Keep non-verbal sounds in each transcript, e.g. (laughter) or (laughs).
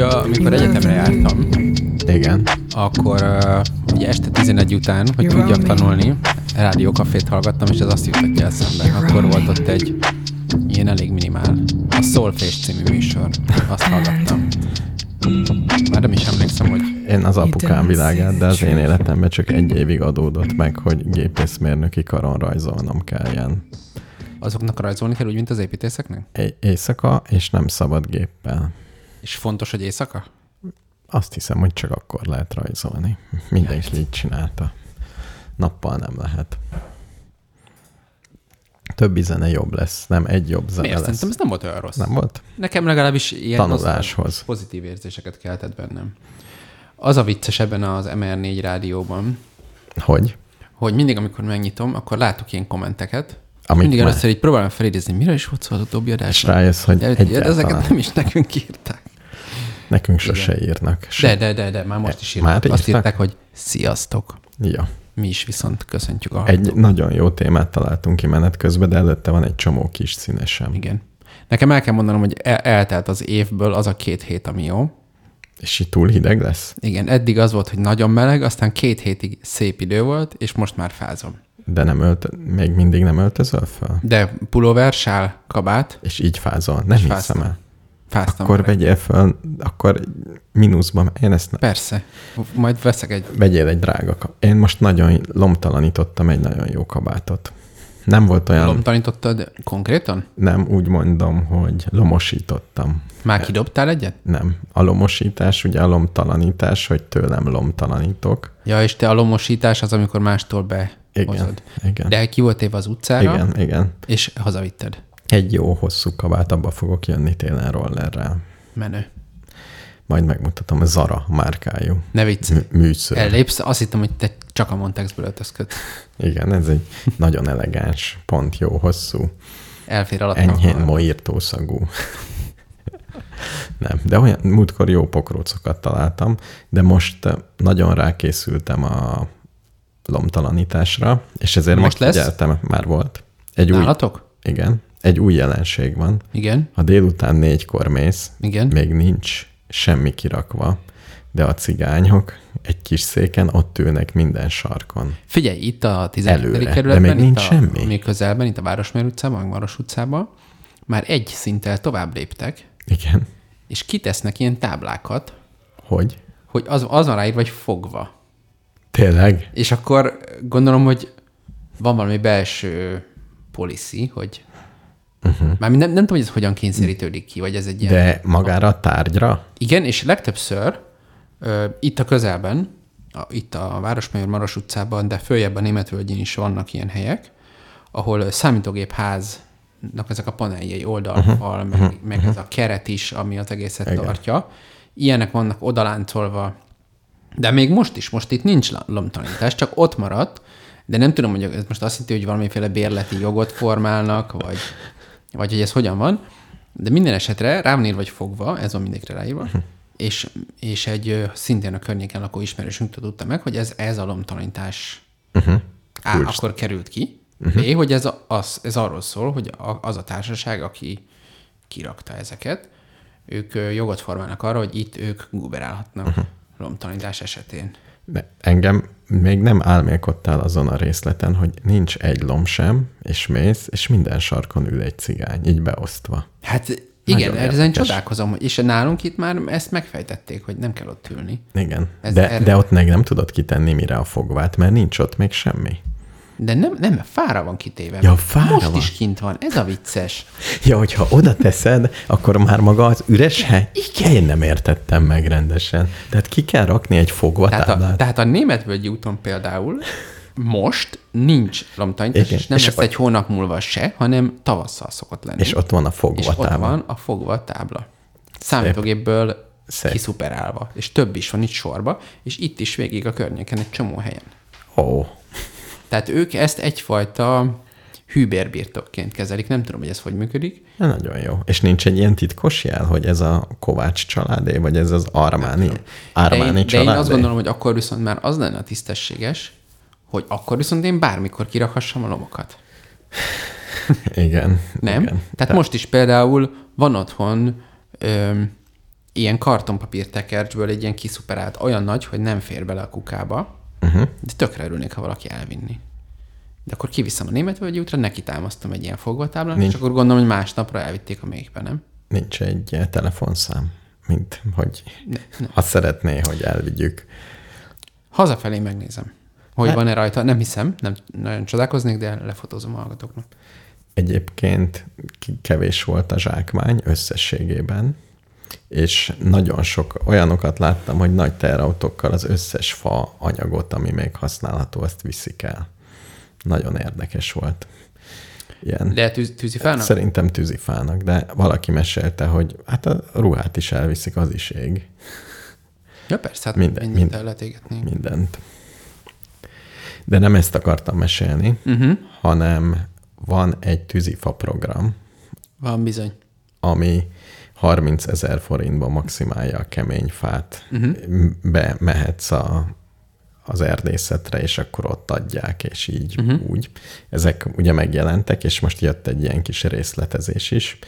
Amúgy, a, amikor egyetemre jártam, Igen. akkor uh, ugye este 11 után, hogy tudjak tanulni, rádiókafét hallgattam, és ez azt jutott eszembe. Akkor volt ott egy ilyen elég minimál. A Soulface című műsor. Azt hallgattam. Már nem is emlékszem, hogy Én az apukám világát, de az én életemben csak egy évig adódott meg, hogy gépészmérnöki karon rajzolnom kelljen. azoknak rajzolni kell úgy, mint az építészeknek? Éj- éjszaka, és nem szabad géppel. És fontos, hogy éjszaka? Azt hiszem, hogy csak akkor lehet rajzolni. Mindenki így csinálta. Nappal nem lehet. Többi zene jobb lesz, nem egy jobb zene Miért? lesz. Szerintem ez nem volt olyan rossz. Nem volt? Nekem legalábbis ilyen Tanuláshoz. pozitív érzéseket keltett bennem. Az a vicces ebben az MR4 rádióban, Hogy? hogy mindig, amikor megnyitom, akkor látok ilyen kommenteket, Amik mindig már- először így próbálom felidézni, mire is volt szó az utóbbi És adásban. rájössz, hogy De, egyáltalán ezeket nem is nekünk írták. nekünk sose írnak. Se. De, de, de, de, már most is Már írták. Azt írtak? írták, hogy sziasztok. Ja. Mi is viszont köszöntjük a Egy hallgatókat. nagyon jó témát találtunk ki menet közben, de előtte van egy csomó kis színesem. Igen. Nekem el kell mondanom, hogy el- eltelt az évből az a két hét, ami jó. És itt túl hideg lesz? Igen, eddig az volt, hogy nagyon meleg, aztán két hétig szép idő volt, és most már fázom. De nem ölt, még mindig nem öltözöl fel? De pulóver, sál, kabát, És így fázol? Nem És hiszem fáztam. el. fáztam. Akkor vegyél fel, akkor mínuszban, én ezt ne, Persze. Majd veszek egy... vegyél egy drága kab- Én most nagyon lomtalanítottam egy nagyon jó kabátot. Nem volt olyan, Lomtanítottad konkrétan? nem úgy mondom, hogy lomosítottam. Már kidobtál egyet? Nem. A lomosítás, ugye a lomtalanítás, hogy tőlem lomtalanítok. Ja, és te a lomosítás az, amikor mástól Igen, igen. De ki volt éve az utcára, Igen, igen. és hazavitted. Egy jó hosszú kabát, abba fogok jönni télen rollerrel. Menő. Majd megmutatom, a Zara márkájú Ne vicc. mű- műször. Ellépsz, azt hittem, hogy te csak a Montexből öltözköd. Igen, ez egy (laughs) nagyon elegáns, pont jó, hosszú, Elfér alatt. enyhén moírtószagú. (laughs) Nem, de olyan múltkor jó pokrócokat találtam, de most eh, nagyon rákészültem a lomtalanításra, és ezért Most megfigyeltem, már volt. Egy új, Nálatok? igen, egy új jelenség van. Igen. Ha délután négykor mész, Igen. még nincs semmi kirakva, de a cigányok egy kis széken ott ülnek minden sarkon. Figyelj, itt a 17. Előre, de kerületben, még itt nincs a, semmi. Mi közelben, itt a Városmér utcában, meg Maros utcában, már egy szinttel tovább léptek, Igen. és kitesznek ilyen táblákat, Hogy? hogy az, az van ráírva, vagy fogva. Tényleg? És akkor gondolom, hogy van valami belső policy, hogy uh-huh. már nem, nem tudom, hogy ez hogyan kényszerítődik ki, vagy ez egy ilyen... De magára a tárgyra? Igen, és legtöbbször ö, itt a közelben, a, itt a Városmajor Maros utcában, de följebb a Németvölgyén is vannak ilyen helyek, ahol ö, számítógép háznak ezek a paneljei, oldalfal, uh-huh. meg, meg ez a keret is, ami az egészet Igen. tartja. Ilyenek vannak odaláncolva, de még most is, most itt nincs la- lomtalanítás, csak ott maradt, de nem tudom, hogy ez most azt jelenti, hogy valamiféle bérleti jogot formálnak, vagy, vagy hogy ez hogyan van, de minden esetre rá van írva, vagy fogva, ez van mindegyikre ráírva, és, és egy szintén a környéken lakó ismerősünk tudta meg, hogy ez, ez a lomtalanítás Uh-huh. A, akkor került ki, B, hogy ez, a, az, ez arról szól, hogy a, az a társaság, aki kirakta ezeket, ők jogot formálnak arra, hogy itt ők guberálhatnak uh-huh. Lomtalanítás esetén. De engem még nem álmélkodtál azon a részleten, hogy nincs egy lom sem, és mész, és minden sarkon ül egy cigány, így beosztva. Hát igen, Nagyon ezen csodálkozom, és nálunk itt már ezt megfejtették, hogy nem kell ott ülni. Igen. Ez de, erre- de ott meg nem tudod kitenni mire a fogvát, mert nincs ott még semmi. De nem, nem, fára van kitéve. Ja, fára Most van. is kint van, ez a vicces. Ja, hogyha oda teszed, akkor már maga az üres hely? Igen. Én nem értettem meg rendesen. Tehát ki kell rakni egy Tehát a, fogvatáblát. tehát a Németvölgyi úton például most nincs lomtalanítás, Igen, és nem és lesz a- egy hónap múlva se, hanem tavasszal szokott lenni. És ott van a és ott fogvatábla. van a fogva tábla. Számítógépből Szép. kiszuperálva. És több is van itt sorba, és itt is végig a környéken egy csomó helyen. Ó, Tehát ők ezt egyfajta hűbérbirtokként kezelik. Nem tudom, hogy ez hogy működik. Na, nagyon jó. És nincs egy ilyen titkos jel, hogy ez a Kovács családé, vagy ez az Armáni, De én, Armáni de én családé? azt gondolom, hogy akkor viszont már az lenne a tisztességes, hogy akkor viszont én bármikor kirakhassam a lomokat. Igen. Nem? Igen. Tehát most is például van otthon öm, ilyen kartonpapír tekercsből egy ilyen kiszuperált, olyan nagy, hogy nem fér bele a kukába, uh-huh. de tökre örülnék, ha valaki elvinni. De akkor kiviszem a németvölgyi útra, neki támasztom egy ilyen fogvatáblán, Nincs. és akkor gondolom, hogy másnapra elvitték a méhbe, nem? Nincs egy eh, telefonszám, mint hogy ha szeretné, hogy elvigyük. Hazafelé megnézem, hogy Hát- van-e rajta. Nem hiszem, nem nagyon csodálkoznék, de lefotózom a hallgatóknak. Egyébként kevés volt a zsákmány összességében, és nagyon sok olyanokat láttam, hogy nagy teherautókkal az összes fa anyagot, ami még használható, azt viszik el. Nagyon érdekes volt. Ilyen. De tűz, tűzifának? Szerintem tűzifának, de valaki mesélte, hogy hát a ruhát is elviszik, az is ég. Ja persze, hát Minden- minden, mindent mind- el lehet égetni. Mindent. De nem ezt akartam mesélni, Uh-huh. hanem van egy tűzifa program, Van bizony. ami 30 ezer forintba maximálja a kemény fát. Uh-huh. Bemehetsz a, az erdészetre, és akkor ott adják, és így uh-huh. úgy. Ezek ugye megjelentek, és most jött egy ilyen kis részletezés is,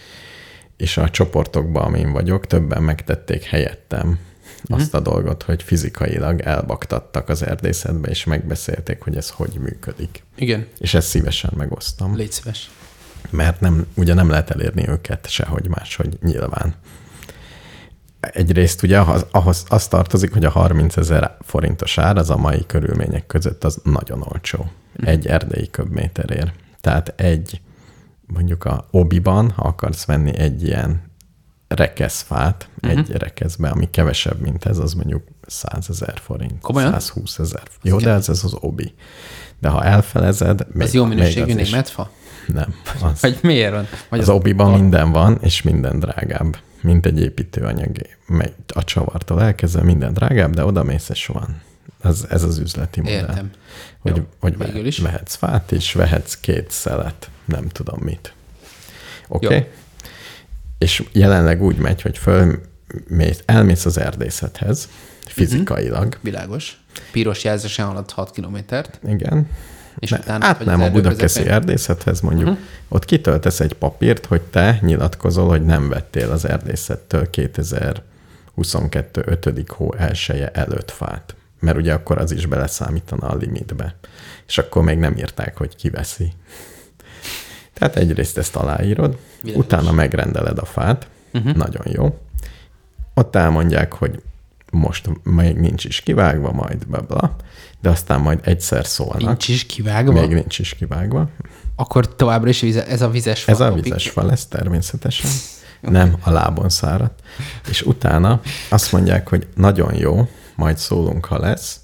és a csoportokban, amin vagyok, többen megtették helyettem uh-huh. azt a dolgot, hogy fizikailag elbaktattak az erdészetbe, és megbeszélték, hogy ez hogy működik. Igen, És ezt szívesen megosztom légy szíves. Mert nem, ugye nem lehet elérni őket sehogy máshogy nyilván. Egyrészt ugye ahhoz, ahhoz az tartozik, hogy a 30 ezer forintos ár az a mai körülmények között az nagyon olcsó. Egy erdélyi köbméterért. Tehát egy, mondjuk a obiban, ha akarsz venni egy ilyen rekeszfát, uh-huh. egy rekeszbe, ami kevesebb, mint ez, az mondjuk 100 ezer forint. Komolyan? 120 ezer. Jó, de ez, ez az obi. De ha elfelezed, még, Ez jó minőségű az is- német fa? Nem. Az, Vagy miért van? Vagy az obiban minden van, és minden drágább, mint egy építőanyag. Megy A csavartól elkezdve minden drágább, de oda mész, és van. Ez, ez az üzleti modell. Értem. Hogy, Jó, hogy ve- is. vehetsz fát, és vehetsz két szelet, nem tudom mit. Oké? Jó. Okay? És jelenleg úgy megy, hogy föl mész, elmész az erdészethez, fizikailag, Világos. Piros jelzésen halad 6 kilométert. igen, És ne, utána az a budakeszi közepén? erdészethez mondjuk, uh-huh. ott kitöltesz egy papírt, hogy te nyilatkozol, hogy nem vettél az erdészettől 2022. 5. hó elsője előtt fát. Mert ugye akkor az is beleszámítana a limitbe. És akkor még nem írták, hogy kiveszi. Tehát egyrészt ezt aláírod, Világos. utána megrendeled a fát, uh-huh. nagyon jó. Ott elmondják, hogy most még nincs is kivágva, majd bla, bla de aztán majd egyszer szólnak. Nincs is kivágva? Még nincs is kivágva. Akkor továbbra is vize, ez a vizes Ez a vizes fal lesz természetesen. Nem, a lábon száradt. És utána azt mondják, hogy nagyon jó, majd szólunk, ha lesz.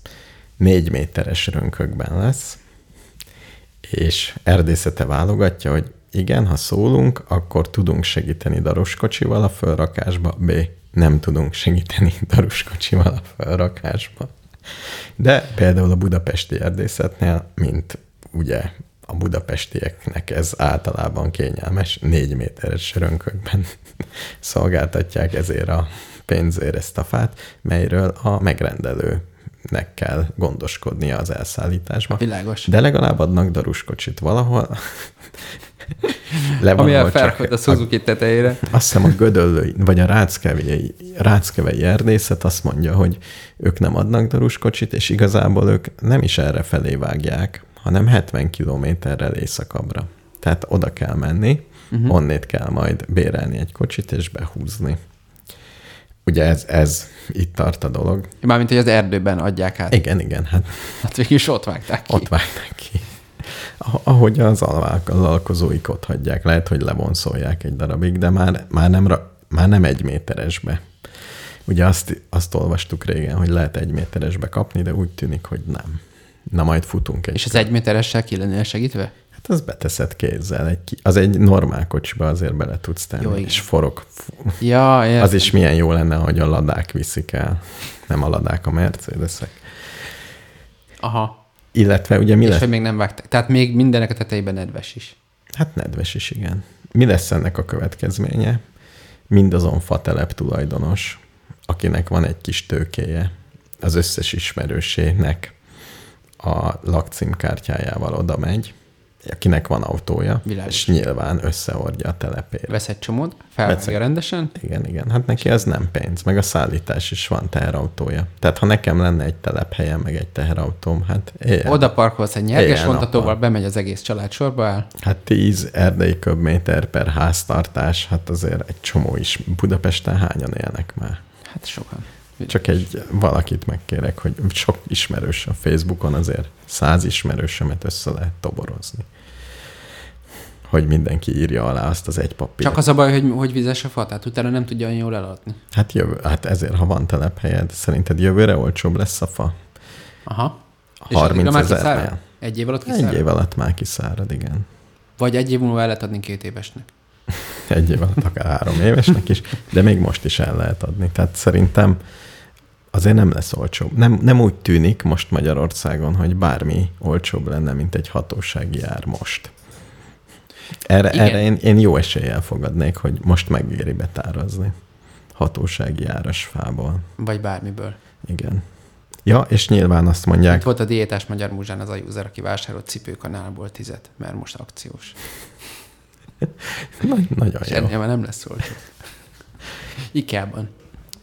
Négy méteres rönkökben lesz. És erdészete válogatja, hogy igen, ha szólunk, akkor tudunk segíteni daruskocsival a felrakásba, B. Nem tudunk segíteni daruskocsival a felrakásba. De például a budapesti erdészetnél, mint ugye a budapestieknek ez általában kényelmes, négy méteres rönkökben (laughs) szolgáltatják ezért a pénzért ezt a fát, melyről a megrendelőnek kell gondoskodnia az elszállításban. Világos. De legalább adnak daruskocsit valahol. Le Ami valahol csak elfelkod a Suzuki tetejére. azt hiszem a gödöllői, vagy a ráckevei, ráckevei erdészet azt mondja, hogy ők nem adnak daruskocsit, és igazából ők nem is erre felé vágják, hanem 70 kilométerrel északabbra. Tehát oda kell menni, uh-huh. onnét kell majd bérelni egy kocsit és behúzni. Ugye ez, ez itt tart a dolog. Mármint, hogy az erdőben adják át. Igen, igen, hát Hát végül is ott vágták ki. ott vágnak ki. Ah- Ahogy az alvállalkozóik ott hagyják, lehet, hogy levonszolják egy darabig, de már, már, nem, már nem egy méteresbe. Ugye azt, azt olvastuk régen, hogy lehet egy méteresbe kapni, de úgy tűnik, hogy nem. Na majd futunk egy. És az egy méteressel ki lennél segítve? Hát az beteszed kézzel. Egy, az egy normál kocsiba azért bele tudsz tenni, Jó, és forog. Ja, értem. Az is milyen jó lenne, hogy a ladák viszik el. Nem a ladák, a mercedesek. Aha. Illetve ugye mi És lesz? hogy még nem vágták. Tehát még mindenek a tetejében nedves is. Hát nedves is, igen. Mi lesz ennek a következménye? Mindazon fatelep tulajdonos, akinek van egy kis tőkéje, az összes ismerősének a lakcímkártyájával oda megy, akinek van autója, Világos. és nyilván összeordja a telepét. Vesz egy csomót, Veszek. rendesen, Igen, igen. Hát neki az nem pénz, meg a szállítás is van teherautója. Tehát ha nekem lenne egy telephelyem, meg egy teherautóm, hát éjjel. oda parkolsz egy nyerges vontatóval, bemegy az egész család sorba áll. Hát 10 erdei köbméter per háztartás, hát azért egy csomó is. Budapesten hányan élnek már? Hát sokan. Csak egy valakit megkérek, hogy sok ismerős a Facebookon azért száz ismerősömet össze lehet toborozni. Hogy mindenki írja alá azt az egy papírt. Csak az a baj, hogy, hogy vizes a fa, tehát utána nem tudja olyan jól eladni. Hát, jövő, hát ezért, ha van telephelyed, szerinted jövőre olcsóbb lesz a fa? Aha. És 30 addigra már ezernél? kiszárad? Egy év alatt kiszárad? Egy év alatt már kiszárad, igen. Vagy egy év múlva el lehet adni két évesnek. (laughs) Egy év alatt akár három évesnek is, de még most is el lehet adni. Tehát szerintem azért nem lesz olcsóbb. Nem, nem úgy tűnik most Magyarországon, hogy bármi olcsóbb lenne, mint egy hatósági ár most. Erre, Igen. erre én, én jó eséllyel fogadnék, hogy most megéri betárazni hatósági áras fából. Vagy bármiből. Igen. Ja, és nyilván azt mondják, Itt volt a diétás Magyar Múzsán az a user, aki vásárolt cipőkanálból tizet, mert most akciós. (laughs) Nagy, nagyon És jó. ennél már nem lesz olcsó. Ikea-ban.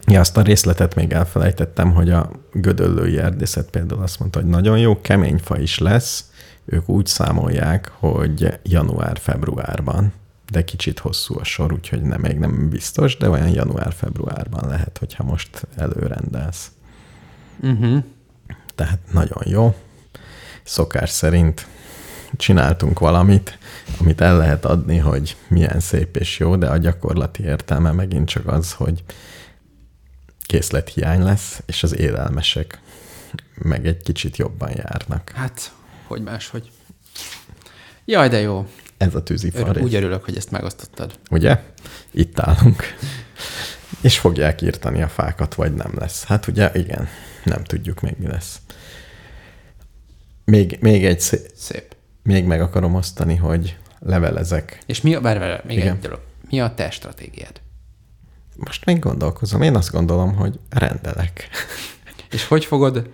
Ja, azt a részletet még elfelejtettem, hogy a gödöllői erdészet például azt mondta, hogy nagyon jó, kemény fa is lesz. Ők úgy számolják, hogy január-februárban, de kicsit hosszú a sor, úgyhogy nem, még nem biztos, de olyan január-februárban lehet, hogyha most előrendelsz. Uh-huh. Tehát nagyon jó. Szokás szerint csináltunk valamit, amit el lehet adni, hogy milyen szép és jó, de a gyakorlati értelme megint csak az, hogy készlethiány lesz, és az élelmesek meg egy kicsit jobban járnak. Hát, hogy máshogy. Jaj, de jó. Ez a tűzifa Örül, úgy örülök, hogy ezt megosztottad. Ugye? Itt állunk. És fogják írtani a fákat, vagy nem lesz. Hát ugye, igen, nem tudjuk még mi lesz. Még, még egy szé- Szép. még meg akarom osztani, hogy levelezek. És mi a, várj, várj, még Igen. egy dolog. Mi a te stratégiád? most még gondolkozom. Én azt gondolom, hogy rendelek. És hogy fogod,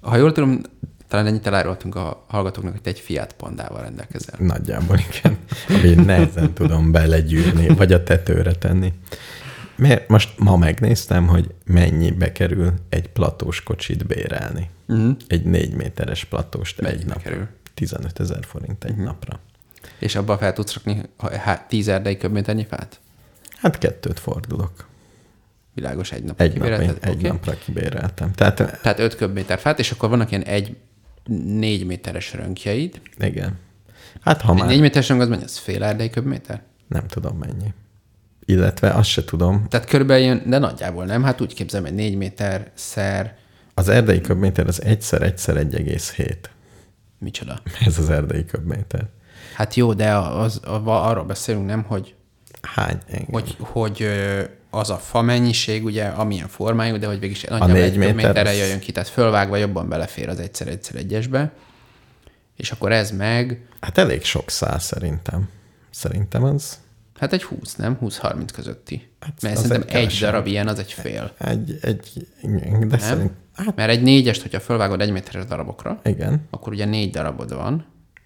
ha jól tudom, talán ennyit elárultunk a hallgatóknak, hogy te egy Fiat Pandával rendelkezel. Nagyjából igen. Ami nehezen tudom belegyűrni, vagy a tetőre tenni. Miért? Most ma megnéztem, hogy mennyibe kerül egy platós kocsit bérelni. Uh-huh. Egy négy méteres platóst Mennyibe egy napra. kerül? 15 ezer forint egy uh-huh. napra. És abban fel tudsz rakni hát, 10 erdei köbméternyi fát? Hát kettőt fordulok. Világos egy nap. Egy, nap, kibérelted? egy Oké. napra kibéreltem. Tehát Tehát 5 köbméter fát, és akkor vannak ilyen egy 4 méteres rönkjeid. igen. Hát ha már 4 méteres rönk az mennyi? Az fél erdei köbméter? nem tudom mennyi. Illetve azt se tudom, Tehát körülbelül ilyen, de nagyjából nem. Hát úgy képzelem, hogy 4 méter szer, az erdei köbméter az egyszer egyszer 1,7. micsoda. Ez az erdei köbméter. Hát jó, de az, az, arról beszélünk, nem, hogy, Hány? Igen. hogy, hogy az a fa mennyiség, ugye, amilyen formájú, de hogy végig nagyjából egy méter méterre jöjjön ki, tehát fölvágva jobban belefér az egyszer egyszer egyesbe, és akkor ez meg, Hát elég sok szál szerintem. Szerintem az hát egy 20, nem? 20-30 közötti. Hát Mert szerintem egy egy, darab ilyen, az egy fél. egy, egy igen, de Nem? szerint, hát Mert egy négyest, hogyha fölvágod egy méteres darabokra, igen. akkor ugye négy darabod van,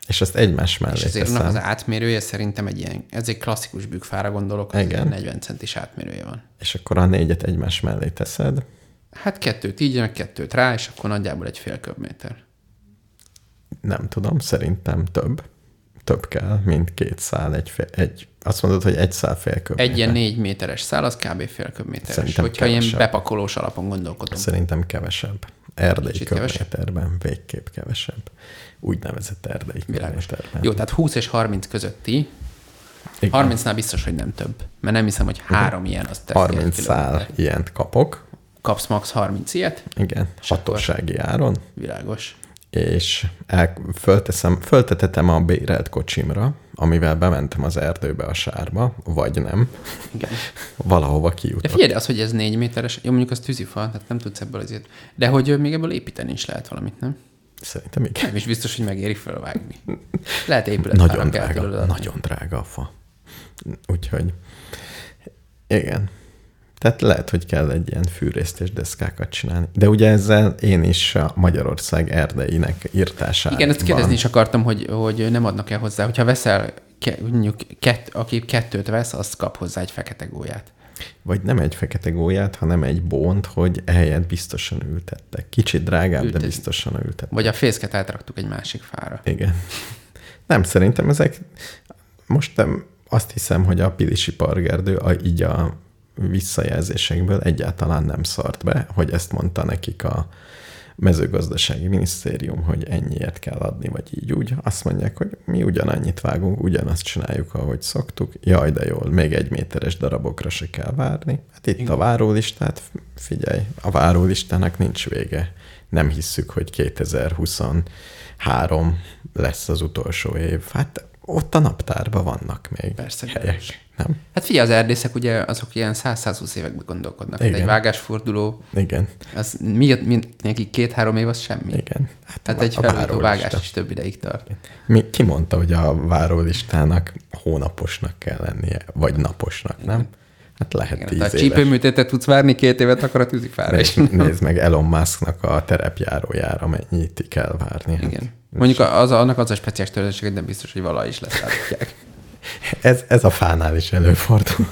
És ezt egymás mellé és teszem. az átmérője szerintem egy ilyen, ez egy klasszikus bükkfára gondolok, az Igen. ilyen 40 centis átmérője van. És akkor a négyet egymás mellé teszed. Hát kettőt így, meg kettőt rá, és akkor nagyjából egy fél köbméter. Nem tudom, szerintem több. Több kell, mint két szál. Egy, fél, egy azt mondod, hogy egy szál fél köbméter. Egy ilyen négy méteres szál, az kb. fél köbméteres. Szerintem Hogyha ilyen kevesebb. bepakolós alapon gondolkodom. Szerintem kevesebb. Erdei Kicsit kevesebb? köbméterben végképp kevesebb. Úgynevezett erdei Világos. köbméterben. Jó, tehát 20 és 30 közötti, Igen. 30-nál biztos, hogy nem több. Mert nem hiszem, hogy három ilyen az teszi 30 egy szál ilyent kapok. Kapsz max 30 ilyet, Igen, hatósági áron. világos. És el, fölteszem, föltetetem a bérelt kocsimra, amivel bementem az erdőbe a sárba, vagy nem, Igen. (laughs) valahova De kijutok. figyelj, de az, hogy ez négy méteres, jó, mondjuk az tűzifa, tehát nem tudsz ebből azért. De hogy még ebből építeni is lehet valamit, nem? Szerintem igen. Nem is biztos, hogy megéri felvágni. Lehet épület Nagyon drága, nagyon drága a fa. Úgyhogy igen. Tehát lehet, hogy kell egy ilyen fűrésztés deszkákat csinálni. De ugye ezzel én is a Magyarország erdeinek írtásában. Igen, ezt kérdezni is akartam, hogy, hogy nem adnak el hozzá. Hogyha veszel, ke, mondjuk kett, aki kettőt vesz, az kap hozzá egy fekete gólyát. Vagy nem egy fekete gólyát, hanem egy bónt, hogy ehelyett biztosan ültettek. Kicsit drágább, Ültetni. de biztosan ültettek. Vagy a fészket átraktuk egy másik fára. Igen. Nem, szerintem ezek, most nem, azt hiszem, hogy a Pilisi Pargerdő a, így a visszajelzésekből egyáltalán nem szart be, hogy ezt mondta nekik a mezőgazdasági minisztérium, hogy ennyiért kell adni, vagy így úgy. Azt mondják, hogy mi ugyanannyit vágunk, ugyanazt csináljuk, ahogy szoktuk. Jaj, de jól, még egy méteres darabokra se kell várni. Hát itt a várólistát, figyelj, a várólistának nincs vége. Nem hisszük, hogy 2023 lesz az utolsó év. Hát ott a naptárban vannak még Persze, helyek, nem? Hát figyelj, az erdészek ugye azok ilyen 100-120 években gondolkodnak. Hát Igen. egy vágásforduló, Igen, az mi, mi, neki két-három év az semmi. igen. Hát egy a felújító várólista. vágás is több ideig tart. Mi, ki mondta, hogy a várólistának hónaposnak kell lennie, vagy naposnak, nem? Hát lehet Igen, tíz a éves. csípőműtétet tudsz várni két évet, akkor a tűzifára is. Nézd, (laughs) meg Elon Musknak a terepjárójára, mennyit kell várni. Hát Igen. Mondjuk az, annak az a speciális törvénység, hogy nem biztos, hogy valahogy is leszállítják. (laughs) Ez, ez a fánál is előfordul.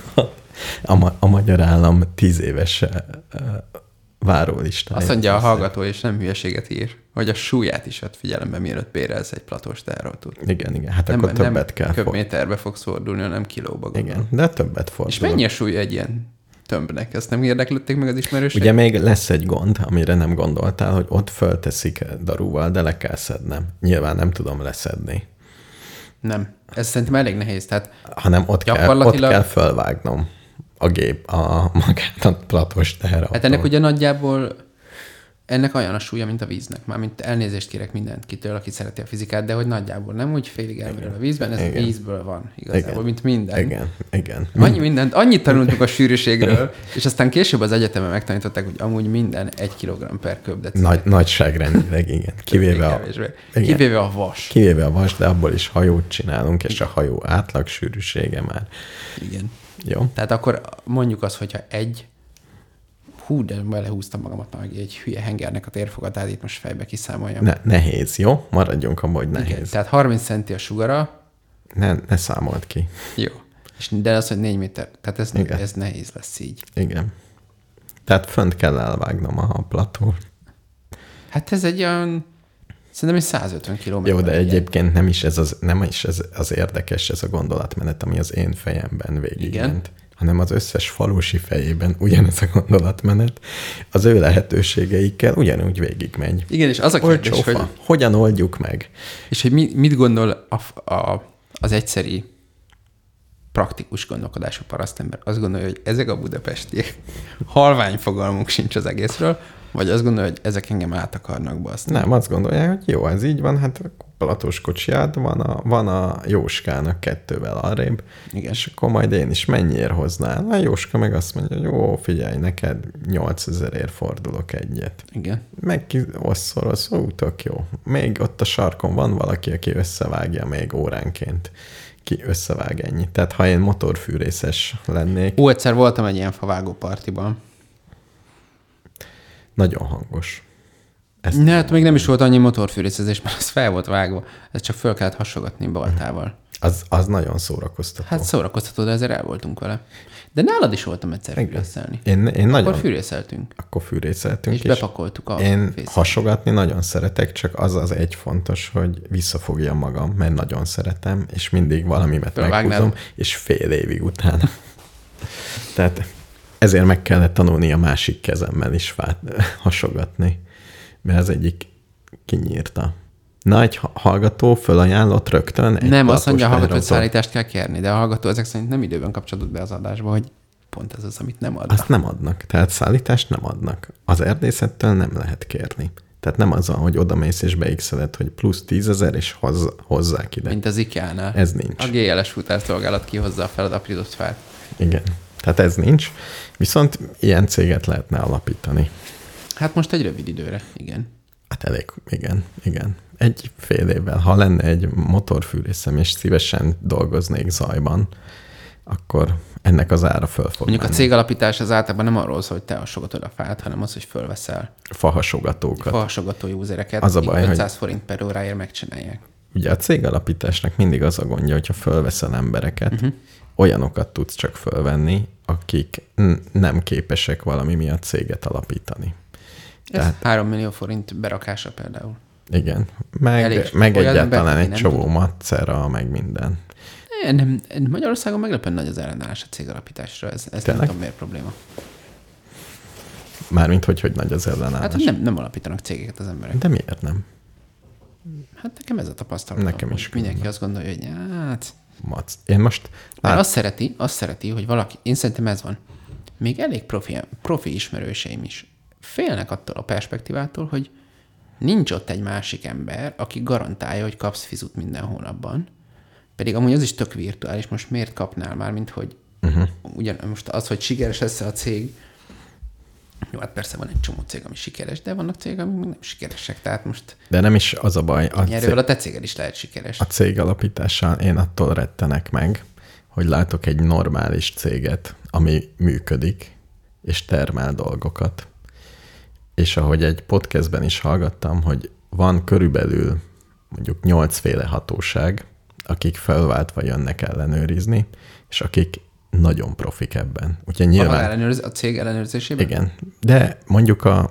A, ma, a magyar állam tíz éves várólistája. Azt mondja a hallgató, és nem hülyeséget ír, hogy a súlyát is vett figyelembe, mielőtt bérelsz egy platós teherautót. Igen, igen, hát akkor többet kell. for- köbméterbe fogsz fordulni, hanem kilóba. gondolom. Igen, de többet fordul. És mennyi a súly egy ilyen tömbnek? Ezt nem érdeklődték meg az ismerőség? Ugye még lesz egy gond, amire nem gondoltál, hogy ott fölteszik darúval, de le kell szednem. Nyilván nem tudom leszedni, Nem. Ez szerintem elég nehéz. Tehát hanem ott, kell, ott Gyakorlatilag- kell fölvágnom a gép, a magát a platós teherautó. Hát ennek ugye nagyjából ennek olyan a súlya, mint a víznek. Mármint elnézést kérek mindenkitől, aki szereti a fizikát, de hogy nagyjából nem úgy félig elmerül a vízben, ez Igen. vízből van igazából, Igen. mint minden. Igen, igen. Annyi mindent, annyit tanultunk a sűrűségről, és aztán később az egyetemen megtanították, hogy amúgy minden egy kilogramm per köbdeci. Nagy, nagyságrendileg, igen. Kivéve a, igen. Kivéve a vas. kivéve a vas, de abból is hajót csinálunk, és a hajó átlag sűrűsége már Igen. Jó. Tehát akkor mondjuk azt, hogyha egy hú, de belehúztam magamat meg egy hülye hengernek a térfogatát, itt most fejbe kiszámoljam. Ne, nehéz, jó? Maradjunk abban, hogy nehéz. Igen, tehát 30 centi a sugara, Ne, ne számolt ki. jó. És de az, hogy 4 méter, tehát ez, Igen. ez nehéz lesz így. Igen. Tehát fönt kell elvágnom a, a plató. Hát ez egy olyan, szerintem egy 150 km. Jó, de egyébként nem is ez az, nem is ez az érdekes, ez a gondolatmenet, ami az én fejemben végigment, hanem az összes falusi fejében ugyanez a gondolatmenet, az ő lehetőségeikkel ugyanúgy végigmegy. Igen, és az a kérdés, Olcsó hogy. Hogyan oldjuk meg? és hogy mi, mit gondol a, a, az egyszeri praktikus gondolkodású parasztember? Azt gondolja, hogy ezek a budapestiek (laughs) halvány fogalmunk sincs az egészről, vagy azt gondolja, hogy ezek engem át akarnak baszni? Nem, azt gondolják, hogy jó, ez így van, hát a platós kocsiját van a, van a Jóskának kettővel arrébb, Igen. és akkor majd én is mennyiért hoznál? A Jóska meg azt mondja, hogy jó, figyelj, neked 8000ért fordulok egyet. Igen. Meg ki osszoroz, ú, tök jó. Még ott a sarkon van valaki, aki összevágja még óránként. Ki összevág ennyi. Tehát ha én motorfűrészes lennék, Ó, egyszer voltam egy ilyen favágó partiban. Nagyon hangos. Ezt Ne, hát még nem is volt annyi motorfűrészezés, mert az fel volt vágva. Ez csak föl kellett hasogatni baltával. az, az nagyon szórakoztató. Hát szórakoztató, de ezzel el voltunk vele. De nálad is voltam egyszer fűrészelni. én, én nagyon... Akkor fűrészeltünk. akkor fűrészeltünk. És bepakoltuk a Én fészket. hasogatni nagyon szeretek, csak az az egy fontos, hogy visszafogjam magam, mert nagyon szeretem, és mindig valamimet meghúzom, és fél évig utána. (laughs) Tehát ezért meg kellett tanulni a másik kezemmel is fát, (laughs) hasogatni, mert az egyik kinyírta. Na, egy ha- hallgató fölajánlott rögtön egy nem, azt mondja, a hallgató, hogy szállítást kell kérni, de a hallgató ezek szerint nem időben kapcsolódott be az adásba, hogy pont ez az, amit nem ad. Azt nem adnak, tehát szállítást nem adnak. Az erdészettől nem lehet kérni. Tehát nem az, hogy odamész és beixeled, hogy plusz tízezer, és hoz, hozzák ide. Mint az IKEA-nál. Ez nincs. A GLS futárszolgálat kihozza a feladaprított fát. Igen. Tehát ez nincs. Viszont ilyen céget lehetne alapítani. Hát most egy rövid időre, igen. Hát elég, igen, igen. Egy fél évvel, ha lenne egy motorfűrészem, és szívesen dolgoznék zajban, akkor ennek az ára föl fog Mondjuk a menni. cégalapítás az általában nem arról szól, hogy te hasogatod a fát, hanem az, hogy fölveszel Fahasogatókat. fahasogató usereket, Az a baj, hogy- 500 forint per óráért megcsinálják. Ugye a cégalapításnak mindig az a gondja, hogyha fölveszel embereket, uh-huh. Olyanokat tudsz csak fölvenni, akik n- nem képesek valami miatt céget alapítani. Ez Tehát- 3 millió forint berakása például. Igen. Meg, Elég meg egyáltalán egy csomó macera, meg minden. Nem, Magyarországon meglepően nagy az ellenállás a cégalapításra, ez, ez nem tudom miért probléma. Mármint, hogy hogy nagy az ellenállás. Hát, hogy nem, nem alapítanak cégeket az emberek. De miért nem? Hát nekem ez a tapasztalatom. Nekem is Mindenki azt gondolja, hogy hát... Mac. Én most... Mert Lát, azt szereti, azt szereti, hogy valaki, én szerintem ez van, még elég profi, profi ismerőseim is félnek attól a perspektívától, hogy nincs ott egy másik ember, aki garantálja, hogy kapsz fizut minden hónapban, pedig amúgy az is tök virtuális, most miért kapnál már, mint hogy uh-huh. ugyan most az, hogy sikeres lesz a cég, jó, hát persze van egy csomó cég, ami sikeres, de vannak cégek, amik nem sikeresek, tehát most de nem is az a baj. A, erről cég, a te céged is lehet sikeres. a cég alapítással én attól rettenek meg, hogy látok egy normális céget, ami működik, és termel dolgokat. És ahogy egy podcastben is hallgattam, hogy van körülbelül mondjuk nyolcféle hatóság, akik felváltva jönnek ellenőrizni, és akik nagyon profik ebben. A, nyilván... ellenőrz, a cég ellenőrzésében? Igen, de mondjuk a